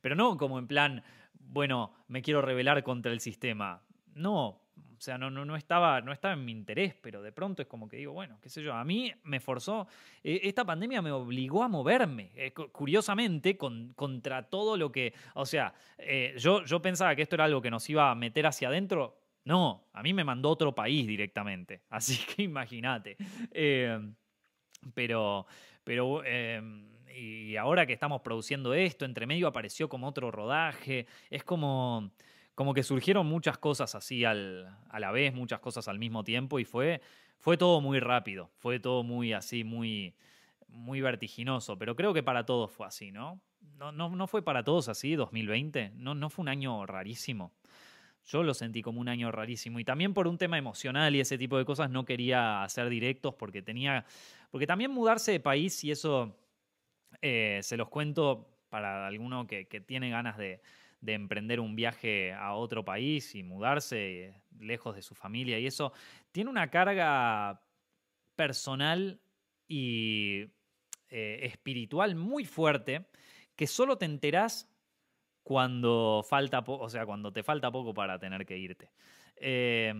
Pero no como en plan, bueno, me quiero rebelar contra el sistema. No, o sea, no, no, no, estaba, no estaba en mi interés, pero de pronto es como que digo, bueno, qué sé yo, a mí me forzó, eh, esta pandemia me obligó a moverme, eh, curiosamente, con, contra todo lo que, o sea, eh, yo, yo pensaba que esto era algo que nos iba a meter hacia adentro, no, a mí me mandó otro país directamente, así que imagínate. pero, pero y ahora que estamos produciendo esto, entre medio apareció como otro rodaje, es como como que surgieron muchas cosas así al, a la vez, muchas cosas al mismo tiempo y fue, fue todo muy rápido, fue todo muy así, muy, muy vertiginoso, pero creo que para todos fue así, ¿no? No, no, no fue para todos así 2020, no, no fue un año rarísimo. Yo lo sentí como un año rarísimo y también por un tema emocional y ese tipo de cosas no quería hacer directos porque tenía, porque también mudarse de país y eso eh, se los cuento para alguno que tiene ganas de, de emprender un viaje a otro país y mudarse lejos de su familia y eso, tiene una carga personal y eh, espiritual muy fuerte que solo te enterás cuando falta o sea, cuando te falta poco para tener que irte. Eh,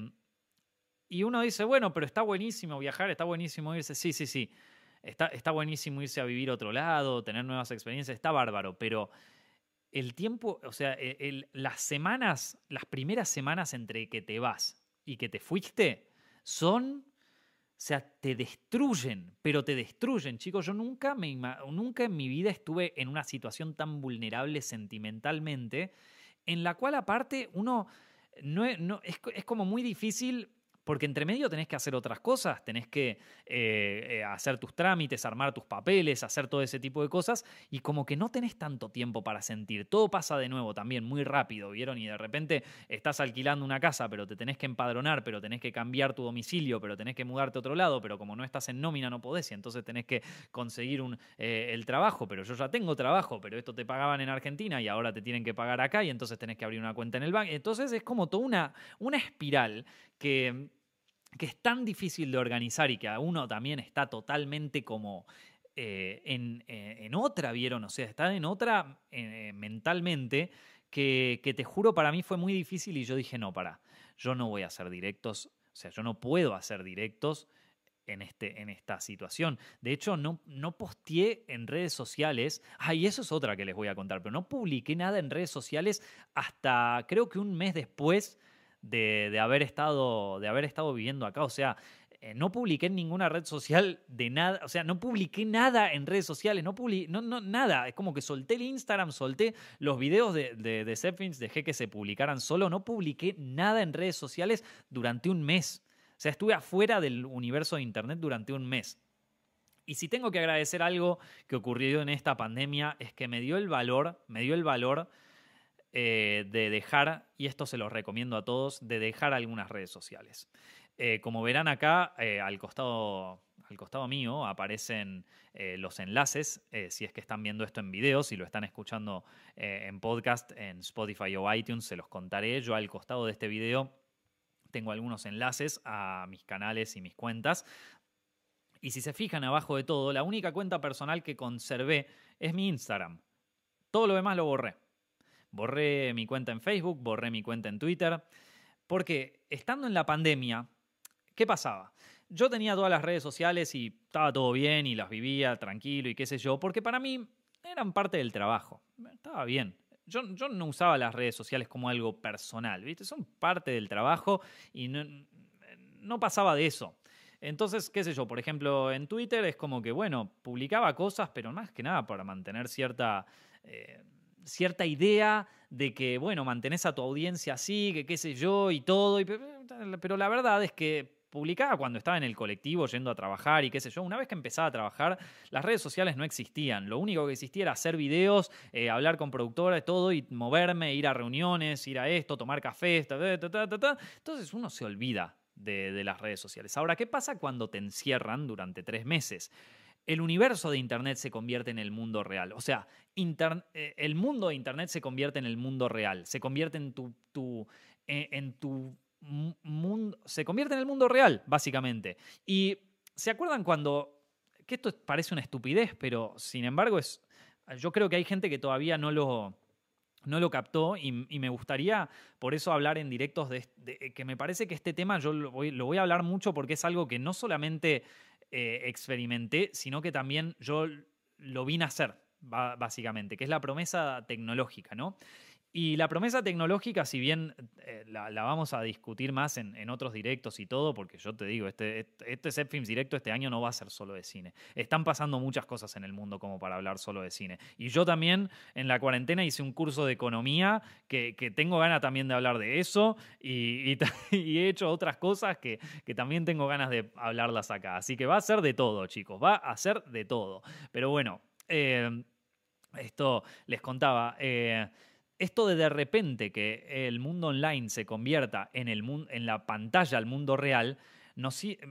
Y uno dice, bueno, pero está buenísimo viajar, está buenísimo irse. Sí, sí, sí. Está, está buenísimo irse a vivir a otro lado, tener nuevas experiencias, está bárbaro, pero el tiempo, o sea, e, las semanas, las primeras semanas entre que te vas y que te fuiste, son, o sea, te destruyen, pero te destruyen, chicos. Yo nunca, me, nunca en mi vida estuve en una situación tan vulnerable sentimentalmente, en la cual aparte uno, no, es, es como muy difícil porque entre medio tenés que hacer otras cosas, tenés que eh, eh, hacer tus trámites, armar tus papeles, hacer todo ese tipo de cosas, y como que no tenés tanto tiempo para sentir. Todo pasa de nuevo también muy rápido, ¿vieron? Y de repente estás alquilando una casa, pero te tenés que empadronar, pero tenés que cambiar tu domicilio, pero tenés que mudarte a otro lado, pero como no estás en nómina no podés, y entonces tenés que conseguir un, eh, el trabajo, pero yo ya tengo trabajo, pero esto te pagaban en Argentina y ahora te tienen que pagar acá, y entonces tenés que abrir una cuenta en el banco. Entonces es como toda una, una espiral que es tan difícil de organizar y que a uno también está totalmente como eh, eh, en, otra, ¿vieron? O sea, está en otra eh, mentalmente que, que, te juro para mí fue muy difícil y yo dije, no, para, yo no voy a hacer directos, o sea, yo no puedo hacer directos en, este, en esta situación. De hecho, no, no posteé en redes sociales, ah, y eso es otra que les voy a contar, pero no publiqué nada en redes sociales hasta creo que un mes después de, haber, estado, de haber estado viviendo acá. O sea, eh, no publiqué en ninguna red social de nada, o sea, no publiqué nada en redes sociales, no no, no, nada. Es como que solté el Instagram, solté los videos de, de, de dejé que se publicaran solo, no publiqué nada en redes sociales durante un mes. O sea, estuve afuera del universo de Internet durante un mes. Y si tengo que agradecer algo que ocurrió en esta pandemia, es que me dio el valor, me dio el valor eh, de dejar, y esto se los recomiendo a todos, de dejar algunas redes sociales. Eh, como verán acá, eh, al, costado, al costado mío aparecen los enlaces, si es que están viendo esto en video, si lo están escuchando en podcast, en Spotify o iTunes, se los contaré. Yo al costado de este video tengo algunos enlaces a mis canales y mis cuentas. Y si se fijan abajo de todo, la única cuenta personal que conservé es mi Instagram. Todo lo demás lo borré. Borré mi cuenta en Facebook, borré mi cuenta en Twitter, porque estando en la pandemia, ¿qué pasaba? Yo tenía todas las redes sociales y estaba todo bien y las vivía tranquilo y qué sé yo, porque para mí eran parte del trabajo. Estaba bien. Yo, yo no usaba las redes sociales como algo personal, ¿viste? Son parte del trabajo y no, pasaba de eso. Entonces, qué sé yo, por ejemplo, en Twitter es como que, bueno, publicaba cosas, pero más que nada para mantener cierta... Eh, cierta idea de que, bueno, mantenés a tu audiencia así, que qué sé yo y todo, pero la verdad es que publicaba cuando estaba en el colectivo yendo a trabajar y qué sé yo. Una vez que empezaba a trabajar, las redes sociales no existían. Lo único que existía era hacer videos, eh, hablar con productores, todo y moverme, ir a reuniones, ir a esto, tomar café. Entonces uno se olvida de, de las redes sociales. Ahora, ¿qué pasa cuando te encierran durante tres meses? El universo de Internet se convierte en el mundo real. O sea, eh, el mundo de Internet se convierte en el mundo real, se convierte en tu, eh, mundo, se convierte en el mundo real, básicamente. Y ¿se acuerdan cuando, que esto parece una estupidez, pero sin embargo es, yo creo que hay gente que todavía no lo, no lo captó y, me gustaría por eso hablar en directos de, que me parece que este tema yo lo voy, a hablar mucho porque es algo que no solamente eh, experimenté, sino que también yo lo vine a hacer, básicamente, que es la promesa tecnológica, ¿no? Y la promesa tecnológica, si bien eh, la, vamos a discutir más en, otros directos y todo, porque yo te digo, este, este, este directo este año no va a ser solo de cine. Están pasando muchas cosas en el mundo como para hablar solo de cine. Y yo también en la cuarentena hice un curso de economía que, tengo ganas también de hablar de eso y, he hecho otras cosas que, también tengo ganas de hablarlas acá. Así que va a ser de todo, chicos, va a ser de todo. Pero bueno, eh, esto les contaba. Eh, esto de de repente que el mundo online se convierta en, el en la pantalla al mundo real,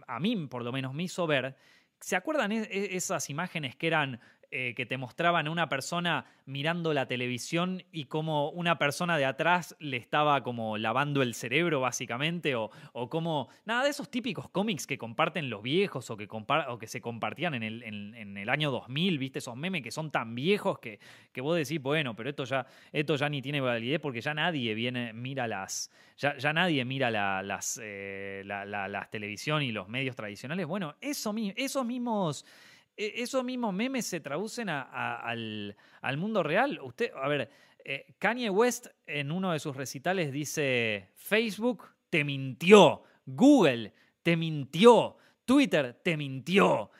a mí por lo menos me hizo ver, ¿se acuerdan e-, e-, esas imágenes que eran eh, que te mostraban a una persona mirando la televisión y como una persona de atrás le estaba como lavando el cerebro básicamente o, o como nada de esos típicos cómics que comparten los viejos o que, o que se compartían en el, en, el, año 2000, viste esos memes que son tan viejos que, que vos decís, bueno, pero esto ya, esto ya ni tiene validez porque ya nadie viene, mira las, ya, ya nadie mira la, las, eh, la, la, televisión y los medios tradicionales. Bueno, eso, esos mismos esos mismos memes se traducen al, mundo real. Usted, a ver, eh, Kanye West en uno de sus recitales dice, Facebook te mintió, Google te mintió, Twitter te mintió.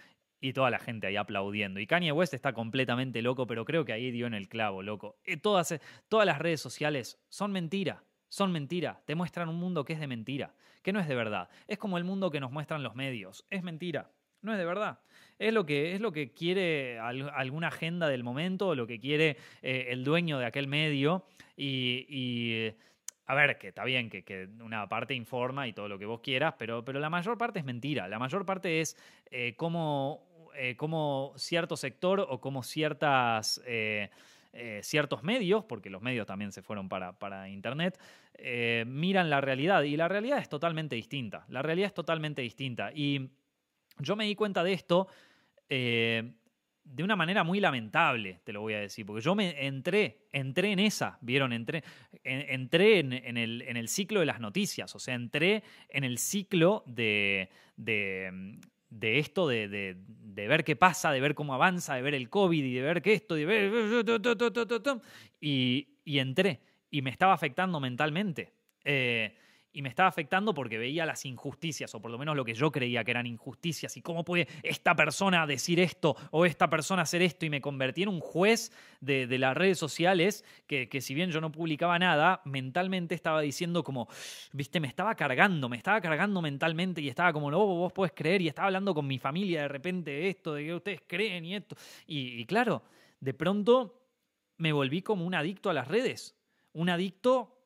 Y toda la gente ahí aplaudiendo. Y Kanye West está completamente loco, pero creo que ahí dio en el clavo, loco. Eh, todas, todas las redes sociales son mentira. Son mentira. Te muestran un mundo que es de mentira, que no es de verdad. Es como el mundo que nos muestran los medios. Es mentira. No es de verdad. Es lo que, es lo que quiere alguna agenda del momento, lo que quiere eh, el dueño de aquel medio. Y, a ver, que está bien que, una parte informa y todo lo que vos quieras, pero, pero la mayor parte es mentira. La mayor parte es eh, cómo, eh, cierto sector o como ciertas... ciertos medios, porque los medios también se fueron para, para Internet, miran la realidad y la realidad es totalmente distinta. La realidad es totalmente distinta. Y yo me di cuenta de esto eh, de una manera muy lamentable, te lo voy a decir, porque yo me entré, entré en esa, ¿vieron? Entré, entré en, el, en, el, ciclo de las noticias, o sea, entré en el ciclo de, de, esto, de, ver qué pasa, de ver cómo avanza, de ver el COVID y de ver qué esto, de ver... Y, y entré, y me estaba afectando mentalmente. Eh, y me estaba afectando porque veía las injusticias, o por lo menos lo que yo creía que eran injusticias, y cómo puede esta persona decir esto o esta persona hacer esto, y me convertí en un juez de, las redes sociales que, que, si bien yo no publicaba nada, mentalmente estaba diciendo como, viste, me estaba cargando, me estaba cargando mentalmente y estaba como, no, vos podés creer, y estaba hablando con mi familia de repente de esto, de que ustedes creen y esto, y claro, de pronto me volví como un adicto a las redes, un adicto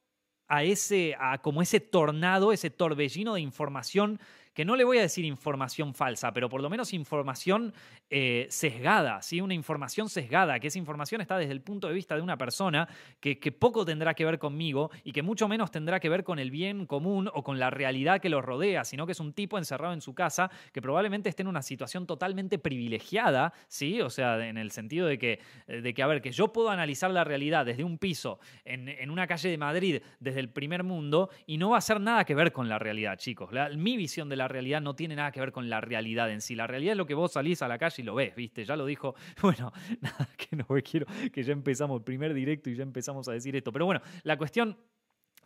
a ese, a como ese tornado, ese torbellino de información que no le voy a decir información falsa, pero por lo menos información eh, sesgada, ¿sí? una información sesgada, que esa información está desde el punto de vista de una persona que, poco tendrá que ver conmigo y que mucho menos tendrá que ver con el bien común o con la realidad que lo rodea, sino que es un tipo encerrado en su casa que probablemente esté en una situación totalmente privilegiada, ¿sí? o sea, en el sentido de que, de que a ver, que yo puedo analizar la realidad desde un piso en, en una calle de Madrid, desde el primer mundo, y no va a ser nada que ver con la realidad, chicos. mi visión de la realidad no tiene nada que ver con la realidad en sí. La realidad es lo que vos salís a la calle y lo ves, ¿viste? Ya lo dijo. Bueno, nada, que no quiero que ya empezamos el primer directo y ya empezamos a decir esto. Pero bueno, la cuestión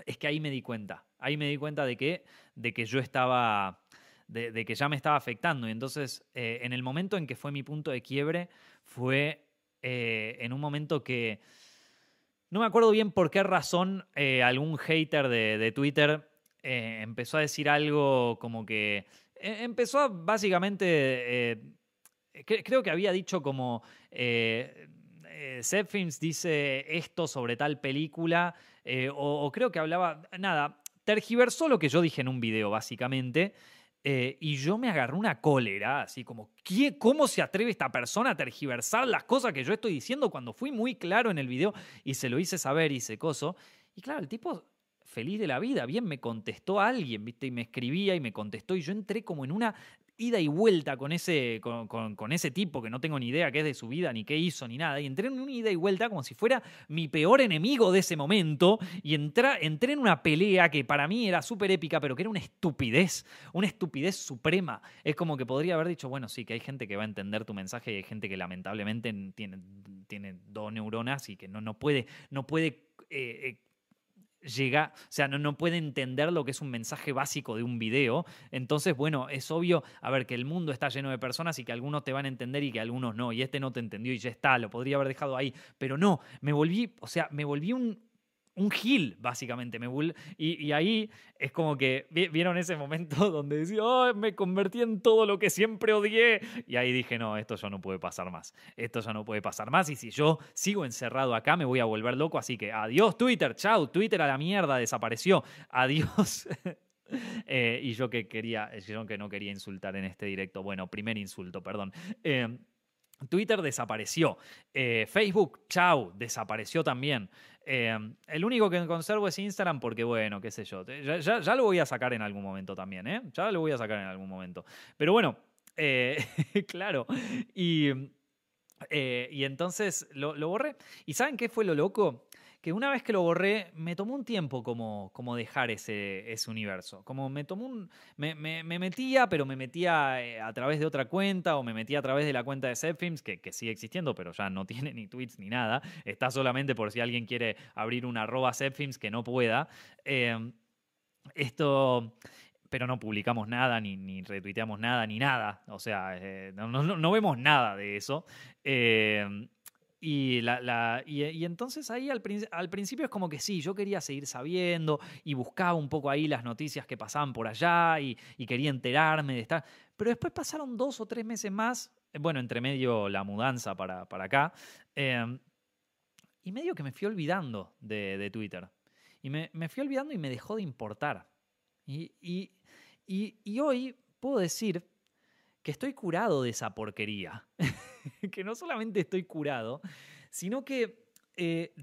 es que ahí me di cuenta. Ahí me di cuenta de que, de que yo estaba. De, que ya me estaba afectando. Y entonces, eh, en el momento en que fue mi punto de quiebre, fue eh, en un momento que. No me acuerdo bien por qué razón eh, algún hater de Twitter eh, empezó a decir algo como que... Eh, empezó básicamente... Eh, creo que había dicho como... Eh, Films dice esto sobre tal película, o, creo que hablaba, nada, tergiversó lo que yo dije en un video, básicamente, y yo me agarré una cólera, así como, ¿cómo se atreve esta persona a tergiversar las cosas que yo estoy diciendo cuando fui muy claro en el video y se lo hice saber y se coso? Y claro, el tipo feliz de la vida. Bien, me contestó alguien, ¿viste? Y me escribía y me contestó y yo entré como en una ida y vuelta con ese, con, ese tipo que no tengo ni idea qué es de su vida, ni qué hizo, ni nada. Y entré en una ida y vuelta como si fuera mi peor enemigo de ese momento. Y entré en una pelea que para mí era súper épica, pero que era una estupidez, una estupidez suprema. Es como que podría haber dicho, bueno, sí, que hay gente que va a entender tu mensaje y hay gente que lamentablemente tiene, tiene dos neuronas y que no, no puede, no puede eh, eh, llega, o sea, no, no puede entender lo que es un mensaje básico de un video. Entonces, bueno, es obvio, a ver, que el mundo está lleno de personas y que algunos te van a entender y que algunos no. Y este no te entendió y ya está, lo podría haber dejado ahí. Pero no, me volví, o sea, me volví un, un gil, básicamente. Me y, y, ahí es como que vieron ese momento donde decía, oh, me convertí en todo lo que siempre odié. Y ahí dije, no, esto ya no puede pasar más. Esto ya no puede pasar más. Y si yo sigo encerrado acá, me voy a volver loco. Así que adiós, Twitter. Chau, Twitter a la mierda, desapareció. Adiós. Eh, y yo que quería, yo que no quería insultar en este directo. Bueno, primer insulto, perdón. Eh, Twitter desapareció. Eh, Facebook, chau, desapareció también. Eh, el único que conservo es Instagram porque, bueno, qué sé yo. Ya, lo voy a sacar en algún momento también, ¿eh? Ya lo voy a sacar en algún momento. Pero bueno, eh, claro. Y, y entonces lo, lo borré. ¿Y saben qué fue lo loco? Que una vez que lo borré, me tomó un tiempo como, como dejar ese, ese universo. Como me tomó un. Me, metía, pero me metía eh, a través de otra cuenta o me metía a través de la cuenta de Zepfilms, que, que sigue existiendo, pero ya no tiene ni tweets ni nada. Está solamente por si alguien quiere abrir una arroba Zepfilms que no pueda. Em, esto pero no publicamos nada, ni, ni, retuiteamos nada, ni nada. O sea, eh, no, no, vemos nada de eso. Eh, y, entonces ahí al, al, principio es como que sí, yo quería seguir sabiendo y buscaba un poco ahí las noticias que pasaban por allá y, quería enterarme de estar. Pero después pasaron dos o tres meses más, eh, bueno, entre medio la mudanza para, para acá, em, y medio que me fui olvidando de, de Twitter. Y me, me, fui olvidando y me dejó de importar. Y, y hoy puedo decir que estoy curado de esa porquería. que no solamente estoy curado, sino que, eh,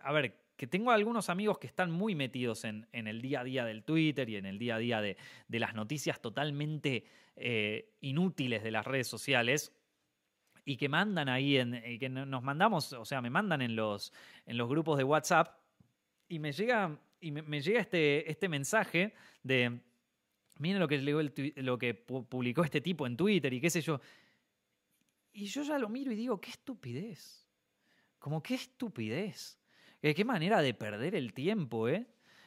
a ver, que tengo algunos amigos que están muy metidos en, el día a día del Twitter y en el día a día de, las noticias totalmente eh, inútiles de las redes sociales y que mandan ahí, en, y que nos mandamos, o sea, me mandan en los, en los grupos de WhatsApp y me llega, y me, llega este, este mensaje de miren lo que, lo que publicó este tipo en Twitter y qué sé yo. Y yo ya lo miro y digo, qué estupidez. Como qué estupidez. Qué manera de perder el tiempo, ¿eh?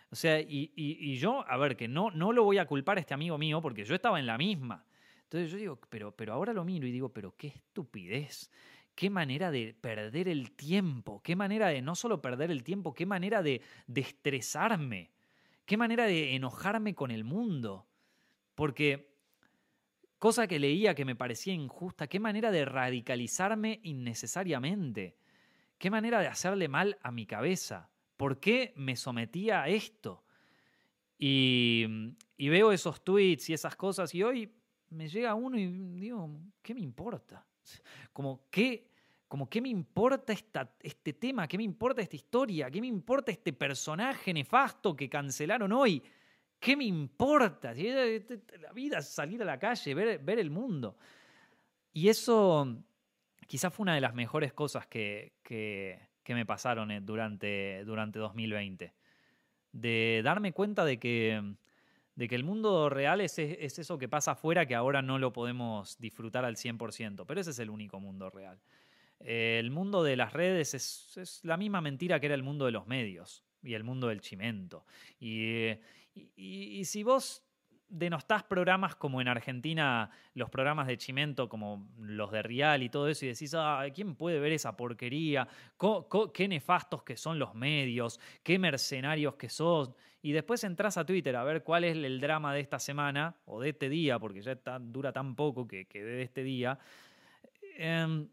O sea, y, yo, a ver, que no, no lo voy a culpar a este amigo mío porque yo estaba en la misma. Entonces yo digo, pero, pero ahora lo miro y digo, pero qué estupidez. Qué manera de perder el tiempo. Qué manera de no solo perder el tiempo, qué manera de, de estresarme. Qué manera de enojarme con el mundo. Porque cosa que leía que me parecía injusta, qué manera de radicalizarme innecesariamente, qué manera de hacerle mal a mi cabeza, por qué me sometía a esto. Y, veo esos tweets y esas cosas y hoy me llega uno y digo, ¿qué me importa? Como, ¿qué, como, ¿qué me importa esta, este tema? ¿Qué me importa esta historia? ¿Qué me importa este personaje nefasto que cancelaron hoy? ¿Qué me importa? La vida es salir a la calle, ver, el mundo. Y eso quizás fue una de las mejores cosas que, me pasaron eh, durante, durante 2020. De darme cuenta de que, el mundo real es, es, eso que pasa afuera que ahora no lo podemos disfrutar al 100%, pero ese es el único mundo real. el mundo de las redes es, es, la misma mentira que era el mundo de los medios y el mundo del chimento. Y, y, si vos denostás programas como en Argentina, los programas de Chimento, como los de Real y todo eso, y decís, ah, ¿quién puede ver esa porquería? ¿Qué nefastos que son los medios? ¿Qué mercenarios que sos? Y después entras a Twitter a ver cuál es el drama de esta semana, o de este día, porque ya dura tan poco que, que de este día. Em,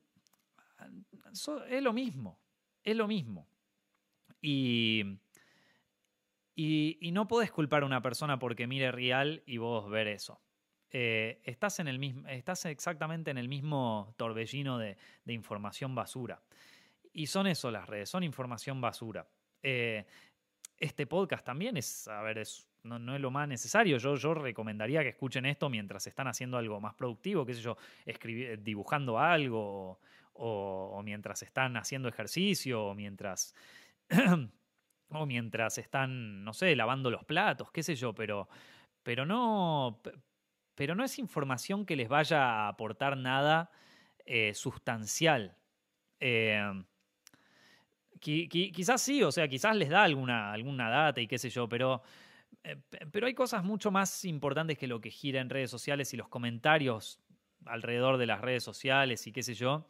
es lo mismo, es lo mismo. Y y, no podés culpar a una persona porque mire real y vos ver eso. Eh, estás, en el mismo, estás exactamente en el mismo torbellino de, información basura. Y son eso las redes, son información basura. Eh, este podcast también es, a ver, no, es lo más necesario. Yo, recomendaría que escuchen esto mientras están haciendo algo más productivo, qué sé yo, dibujando algo, o mientras están haciendo ejercicio, o mientras o mientras están, no sé, lavando los platos, qué sé yo, pero, pero, no, pero no es información que les vaya a aportar nada eh, sustancial. Eh, quizás sí, o sea, quizás les da alguna, alguna data y qué sé yo, pero, eh, pero hay cosas mucho más importantes que lo que gira en redes sociales y los comentarios alrededor de las redes sociales y qué sé yo.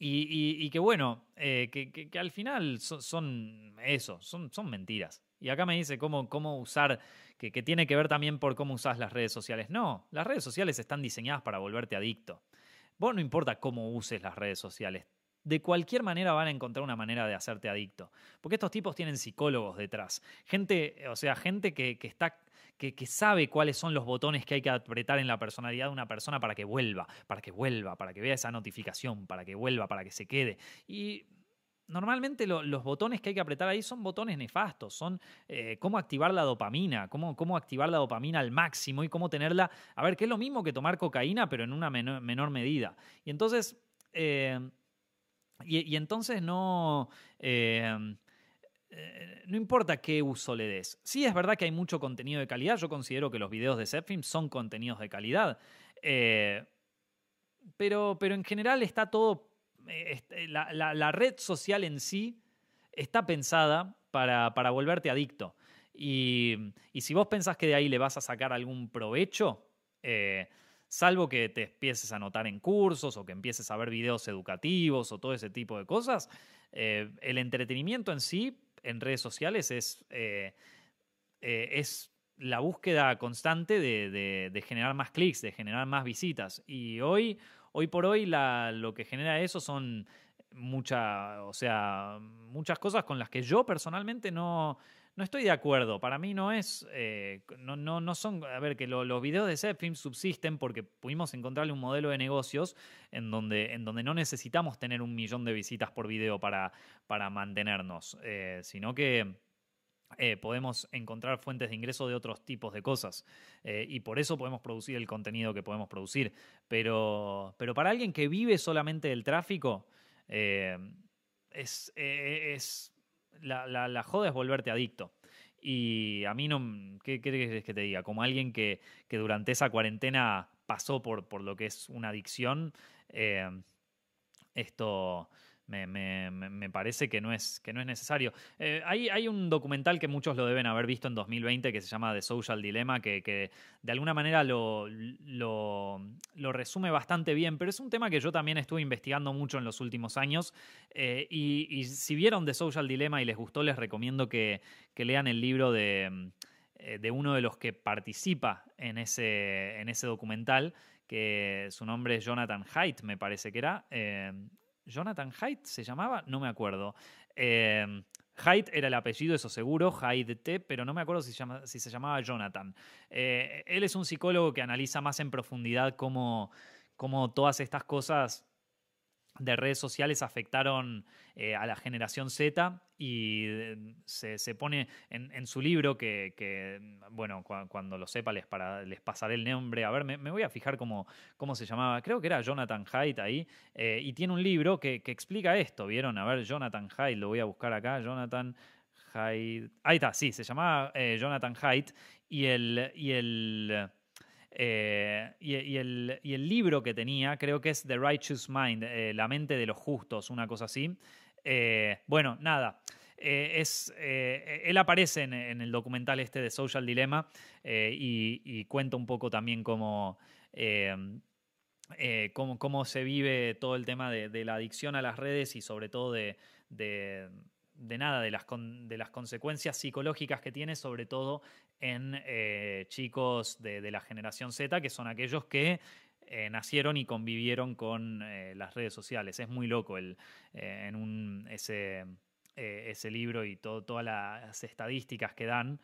Y, que bueno, eh, que, al final son, eso, son, son mentiras. Y acá me dice cómo, cómo usar, que, tiene que ver también por cómo usas las redes sociales. No, las redes sociales están diseñadas para volverte adicto. Vos no importa cómo uses las redes sociales, de cualquier manera van a encontrar una manera de hacerte adicto. Porque estos tipos tienen psicólogos detrás. Gente, o sea, gente que, está. Que, sabe cuáles son los botones que hay que apretar en la personalidad de una persona para que vuelva, para que vuelva, para que vea esa notificación, para que vuelva, para que se quede. Y normalmente los botones que hay que apretar ahí son botones nefastos, son eh, cómo activar la dopamina, cómo, cómo, activar la dopamina al máximo y cómo tenerla, a ver, que es lo mismo que tomar cocaína, pero en una menor, medida. Y entonces, eh, y, entonces no... Eh, no importa qué uso le des. Sí es verdad que hay mucho contenido de calidad. Yo considero que los videos de Zepfilm son contenidos de calidad. pero, pero en general está todo este, la, red social en sí está pensada para, volverte adicto. Y, si vos pensás que de ahí le vas a sacar algún provecho, eh, salvo que te empieces a notar en cursos o que empieces a ver videos educativos o todo ese tipo de cosas, eh, el entretenimiento en sí en redes sociales es, eh, es la búsqueda constante de, de generar más clics, de generar más visitas. Y hoy Hoy por hoy lo que genera eso son mucha, o sea, muchas cosas con las que yo personalmente no, no estoy de acuerdo. Para mí no es, eh, no, no, no, son, a ver, que los videos de Zepfilm subsisten porque pudimos encontrarle un modelo de negocios en donde, en donde no necesitamos tener un millón de visitas por video para, para mantenernos, eh, sino que eh, podemos encontrar fuentes de ingreso de otros tipos de cosas. Y por eso podemos producir el contenido que podemos producir. Pero, pero para alguien que vive solamente del tráfico, es, es la, la, joda es volverte adicto. Y a mí no, ¿qué quieres que te diga? Como alguien que, que durante esa cuarentena pasó por, por, lo que es una adicción, esto me, parece que no es, que no es necesario. Eh, hay, un documental que muchos lo deben haber visto en 2020 que se llama The Social Dilemma, que, de alguna manera lo, lo, resume bastante bien, pero es un tema que yo también estuve investigando mucho en los últimos años. Eh, y, si vieron The Social Dilemma y les gustó, les recomiendo que, lean el libro de, eh, de, uno de los que participa en ese, en ese documental, que su nombre es Jonathan Haidt, me parece que era. Jonathan Haidt se llamaba, no me acuerdo. Eh, Haidt era el apellido, eso seguro, Haidt, pero no me acuerdo si, se llamaba Jonathan. Eh, él es un psicólogo que analiza más en profundidad cómo, cómo todas estas cosas de redes sociales afectaron eh, a la generación Z y eh, se, pone en, su libro que, bueno, cuando lo sepa les, para, les pasaré el nombre. A ver, me, voy a fijar cómo, cómo, se llamaba. Creo que era Jonathan Haidt ahí. Eh, y tiene un libro que, explica esto, ¿vieron? A ver, Jonathan Haidt, lo voy a buscar acá. Jonathan Haidt. Ahí está, sí, se llamaba Jonathan Haidt. Y el... Y el eh, y, el, libro que tenía, creo que es The Righteous Mind, eh, La mente de los justos, una cosa así. Eh, bueno, nada. es, él aparece en, el documental este de Social Dilemma y, cuenta un poco también cómo, cómo, se vive todo el tema de, la adicción a las redes y sobre todo de, nada, de las consecuencias psicológicas que tiene, sobre todo en eh, chicos de, la generación Z, que son aquellos que eh, nacieron y convivieron con eh, las redes sociales. Es muy loco el, en un, ese, ese libro y todas las estadísticas que dan.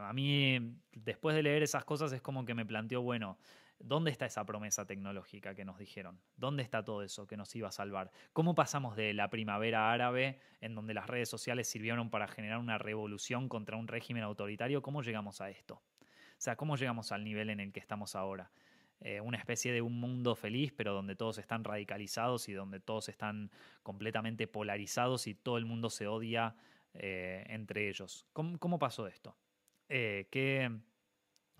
a mí, después de leer esas cosas, es como que me planteó, bueno, ¿Dónde está esa promesa tecnológica que nos dijeron? ¿Dónde está todo eso que nos iba a salvar? ¿Cómo pasamos de la primavera árabe, en donde las redes sociales sirvieron para generar una revolución contra un régimen autoritario? ¿Cómo llegamos a esto? O sea, ¿cómo llegamos al nivel en el que estamos ahora? Eh, una especie de un mundo feliz, pero donde todos están radicalizados y donde todos están completamente polarizados y todo el mundo se odia eh, entre ellos. ¿Cómo, pasó esto? Eh, ¿qué,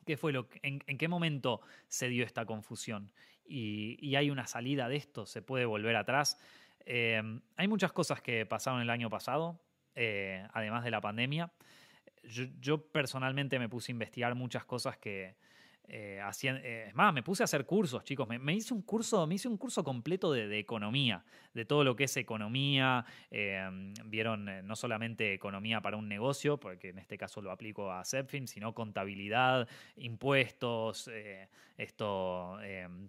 ¿Qué fue lo en, qué momento se dio esta confusión? Y, hay una salida de esto, se puede volver atrás. Em, hay muchas cosas que pasaron el año pasado, eh, además de la pandemia. yo, personalmente me puse a investigar muchas cosas que, eh, eh, es más, me puse a hacer cursos, chicos. Me, hice un curso, me hice un curso completo de, economía, de todo lo que es economía. Em, vieron eh, no solamente economía para un negocio, porque en este caso lo aplico a Zepfin, sino contabilidad, impuestos, esto. Em,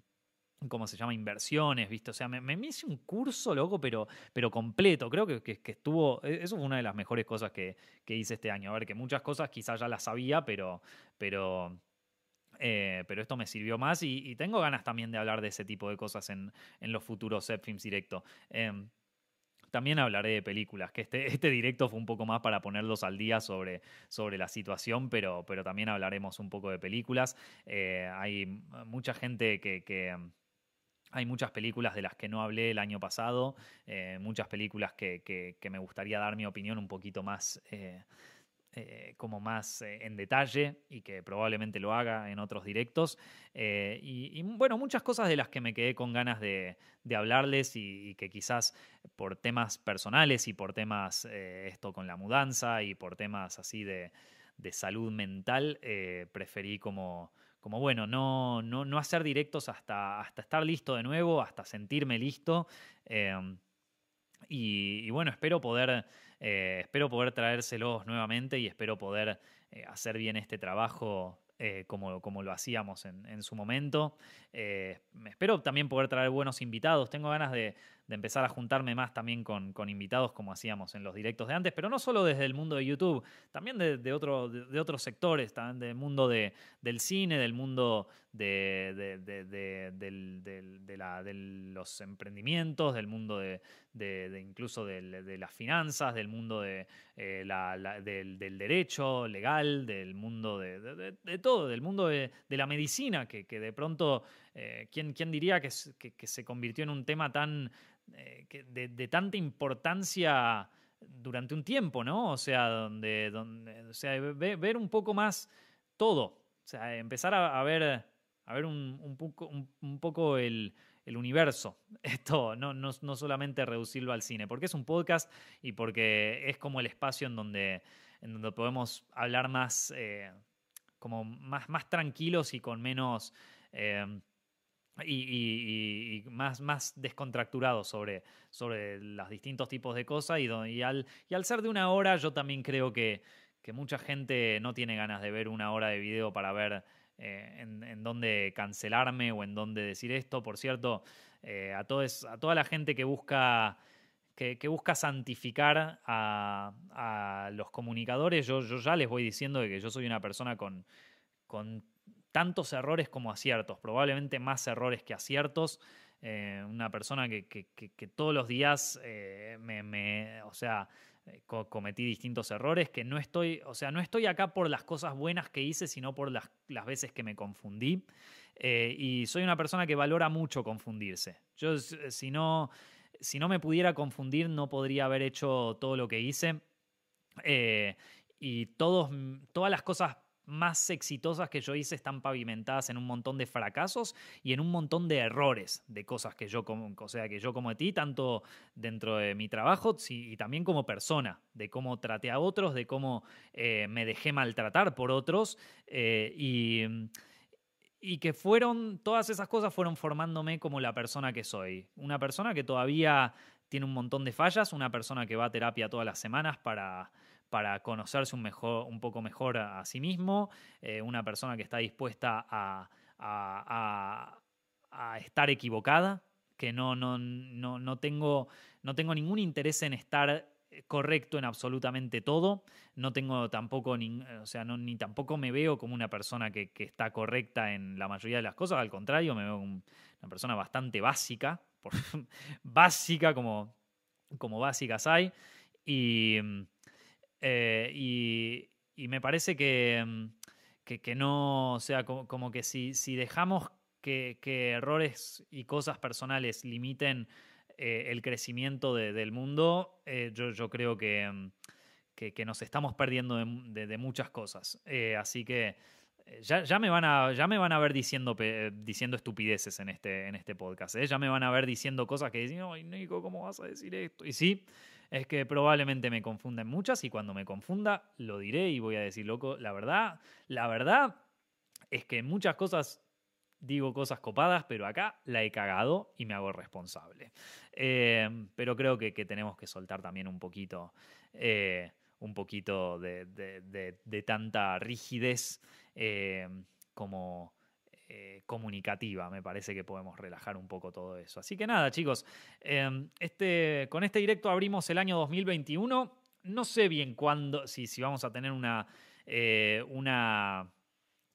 ¿cómo se llama? Inversiones, ¿viste? O sea, me, me hice un curso, loco, pero, pero completo. Creo que, que, estuvo, e, eso fue una de las mejores cosas que, que, hice este año. A ver, que muchas cosas quizás ya las sabía, pero, pero, eh, pero esto me sirvió más y, tengo ganas también de hablar de ese tipo de cosas en, en los futuros Films Directo. Em, también hablaré de películas, que este, este directo fue un poco más para ponerlos al día sobre, sobre la situación, pero, pero también hablaremos un poco de películas. Eh, hay mucha gente que, hay muchas películas de las que no hablé el año pasado, eh, muchas películas que, me gustaría dar mi opinión un poquito más, eh, como más en detalle y que probablemente lo haga en otros directos. Y, bueno, muchas cosas de las que me quedé con ganas de, hablarles y, que quizás por temas personales y por temas esto con la mudanza y por temas así de, salud mental, preferí como como bueno, no, no, no hacer directos hasta, hasta estar listo de nuevo, hasta sentirme listo. Em, y, bueno, espero poder, eh, espero poder traérselos nuevamente y espero poder eh, hacer bien este trabajo eh, como, como, lo hacíamos en, en su momento. espero también poder traer buenos invitados. Tengo ganas de, de empezar a juntarme más también con, con, invitados como hacíamos en los directos de antes, pero no solo desde el mundo de YouTube, también de, otro, de, otros sectores, también del mundo de, del cine, del mundo de, de, los emprendimientos, del mundo de, incluso de, las finanzas, del mundo eh, del, derecho legal, del mundo de, todo, del mundo de, la medicina, que, que de pronto, eh, ¿quién, ¿quién, diría que, que se convirtió en un tema tan eh, de, tanta importancia durante un tiempo, ¿no? O sea, donde, donde o sea, ver, un poco más todo, o sea, empezar a, ver, a ver un, poco, un, poco el, universo, esto, no, no, no, solamente reducirlo al cine, porque es un podcast y porque es como el espacio en donde, en donde podemos hablar más, eh, como más, más tranquilos y con menos... y, más, más descontracturado sobre, sobre los distintos tipos de cosas. Y, y, al, y al ser de una hora, yo también creo que, que, mucha gente no tiene ganas de ver una hora de video para ver eh, en, dónde cancelarme o en dónde decir esto. Por cierto, eh, a, a toda la gente que busca. Que, busca santificar a, los comunicadores, yo, ya les voy diciendo de que yo soy una persona con tantos errores como aciertos, probablemente más errores que aciertos. Eh, una persona que, todos los días eh, me, o sea, eh, cometí distintos errores, que no estoy, o sea, no estoy acá por las cosas buenas que hice, sino por las, las veces que me confundí. y soy una persona que valora mucho confundirse. Yo, si no, si no me pudiera confundir, no podría haber hecho todo lo que hice. y todos, todas las cosas más exitosas que yo hice están pavimentadas en un montón de fracasos y en un montón de errores de cosas que yo, o sea, que yo cometí, tanto dentro de mi trabajo y también como persona, de cómo traté a otros, de cómo eh, me dejé maltratar por otros eh, y, y que fueron, todas esas cosas fueron formándome como la persona que soy. Una persona que todavía tiene un montón de fallas, una persona que va a terapia todas las semanas para para conocerse un, mejor, un poco mejor a, sí mismo, eh, una persona que está dispuesta a, estar equivocada, que no, no, no, no, tengo, no tengo ningún interés en estar correcto en absolutamente todo. No tengo tampoco, ni, o sea, ni tampoco me veo como una persona que, está correcta en la mayoría de las cosas. Al contrario, me veo como una persona bastante básica, básica como, como básicas hay. Y, eh, y, me parece que, mm, que, no, o sea, como, que si, si dejamos que, errores y cosas personales limiten eh, el crecimiento del mundo, eh, yo, yo, creo mm, que, que, nos estamos perdiendo de, muchas cosas. así que ya, ya, me van a, ya me van a ver diciendo, diciendo estupideces en este, en este podcast. Ya me van a ver diciendo cosas que dicen, ay, Nico, ¿cómo vas a decir esto? Y sí es que probablemente me confunden muchas y cuando me confunda lo diré y voy a decir, loco, la verdad, la verdad es que en muchas cosas digo cosas copadas, pero acá la he cagado y me hago responsable. Eh, pero creo que, tenemos que soltar también un poquito, eh, un poquito de, tanta rigidez eh, como eh, comunicativa. Me parece que podemos relajar un poco todo eso. Así que nada, chicos, em, este, con este directo abrimos el año 2021. No sé bien cuándo, si, si vamos a tener una, eh, una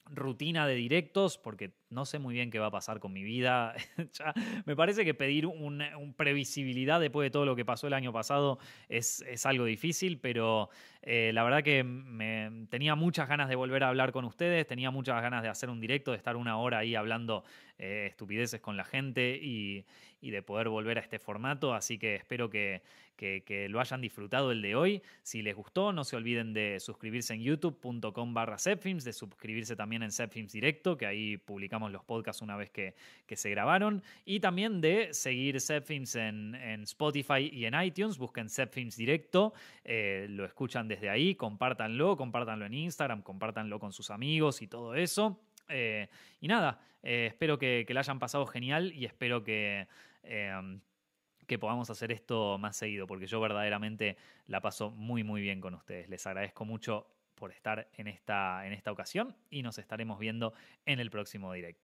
rutina de directos, porque no sé muy bien qué va a pasar con mi vida. me parece que pedir una previsibilidad después de todo lo que pasó el año pasado es, algo difícil, pero eh, la verdad que me, tenía muchas ganas de volver a hablar con ustedes, tenía muchas ganas de hacer un directo, de estar una hora ahí hablando eh, estupideces con la gente y, de poder volver a este formato, así que espero que, lo hayan disfrutado el de hoy. Si les gustó, no se olviden de suscribirse en youtube.com barra de suscribirse también en Zepfilms Directo, que ahí publicamos los podcasts una vez que, se grabaron. Y también de seguir Zepfilms en, en, Spotify y en iTunes. Busquen Zepfilms directo, eh, lo escuchan desde ahí, compártanlo, compártanlo en Instagram, compártanlo con sus amigos y todo eso. Eh, y nada, eh, espero que, la hayan pasado genial y espero que que podamos hacer esto más seguido, porque yo verdaderamente la paso muy muy bien con ustedes. Les agradezco mucho por estar en esta, en esta ocasión y nos estaremos viendo en el próximo directo.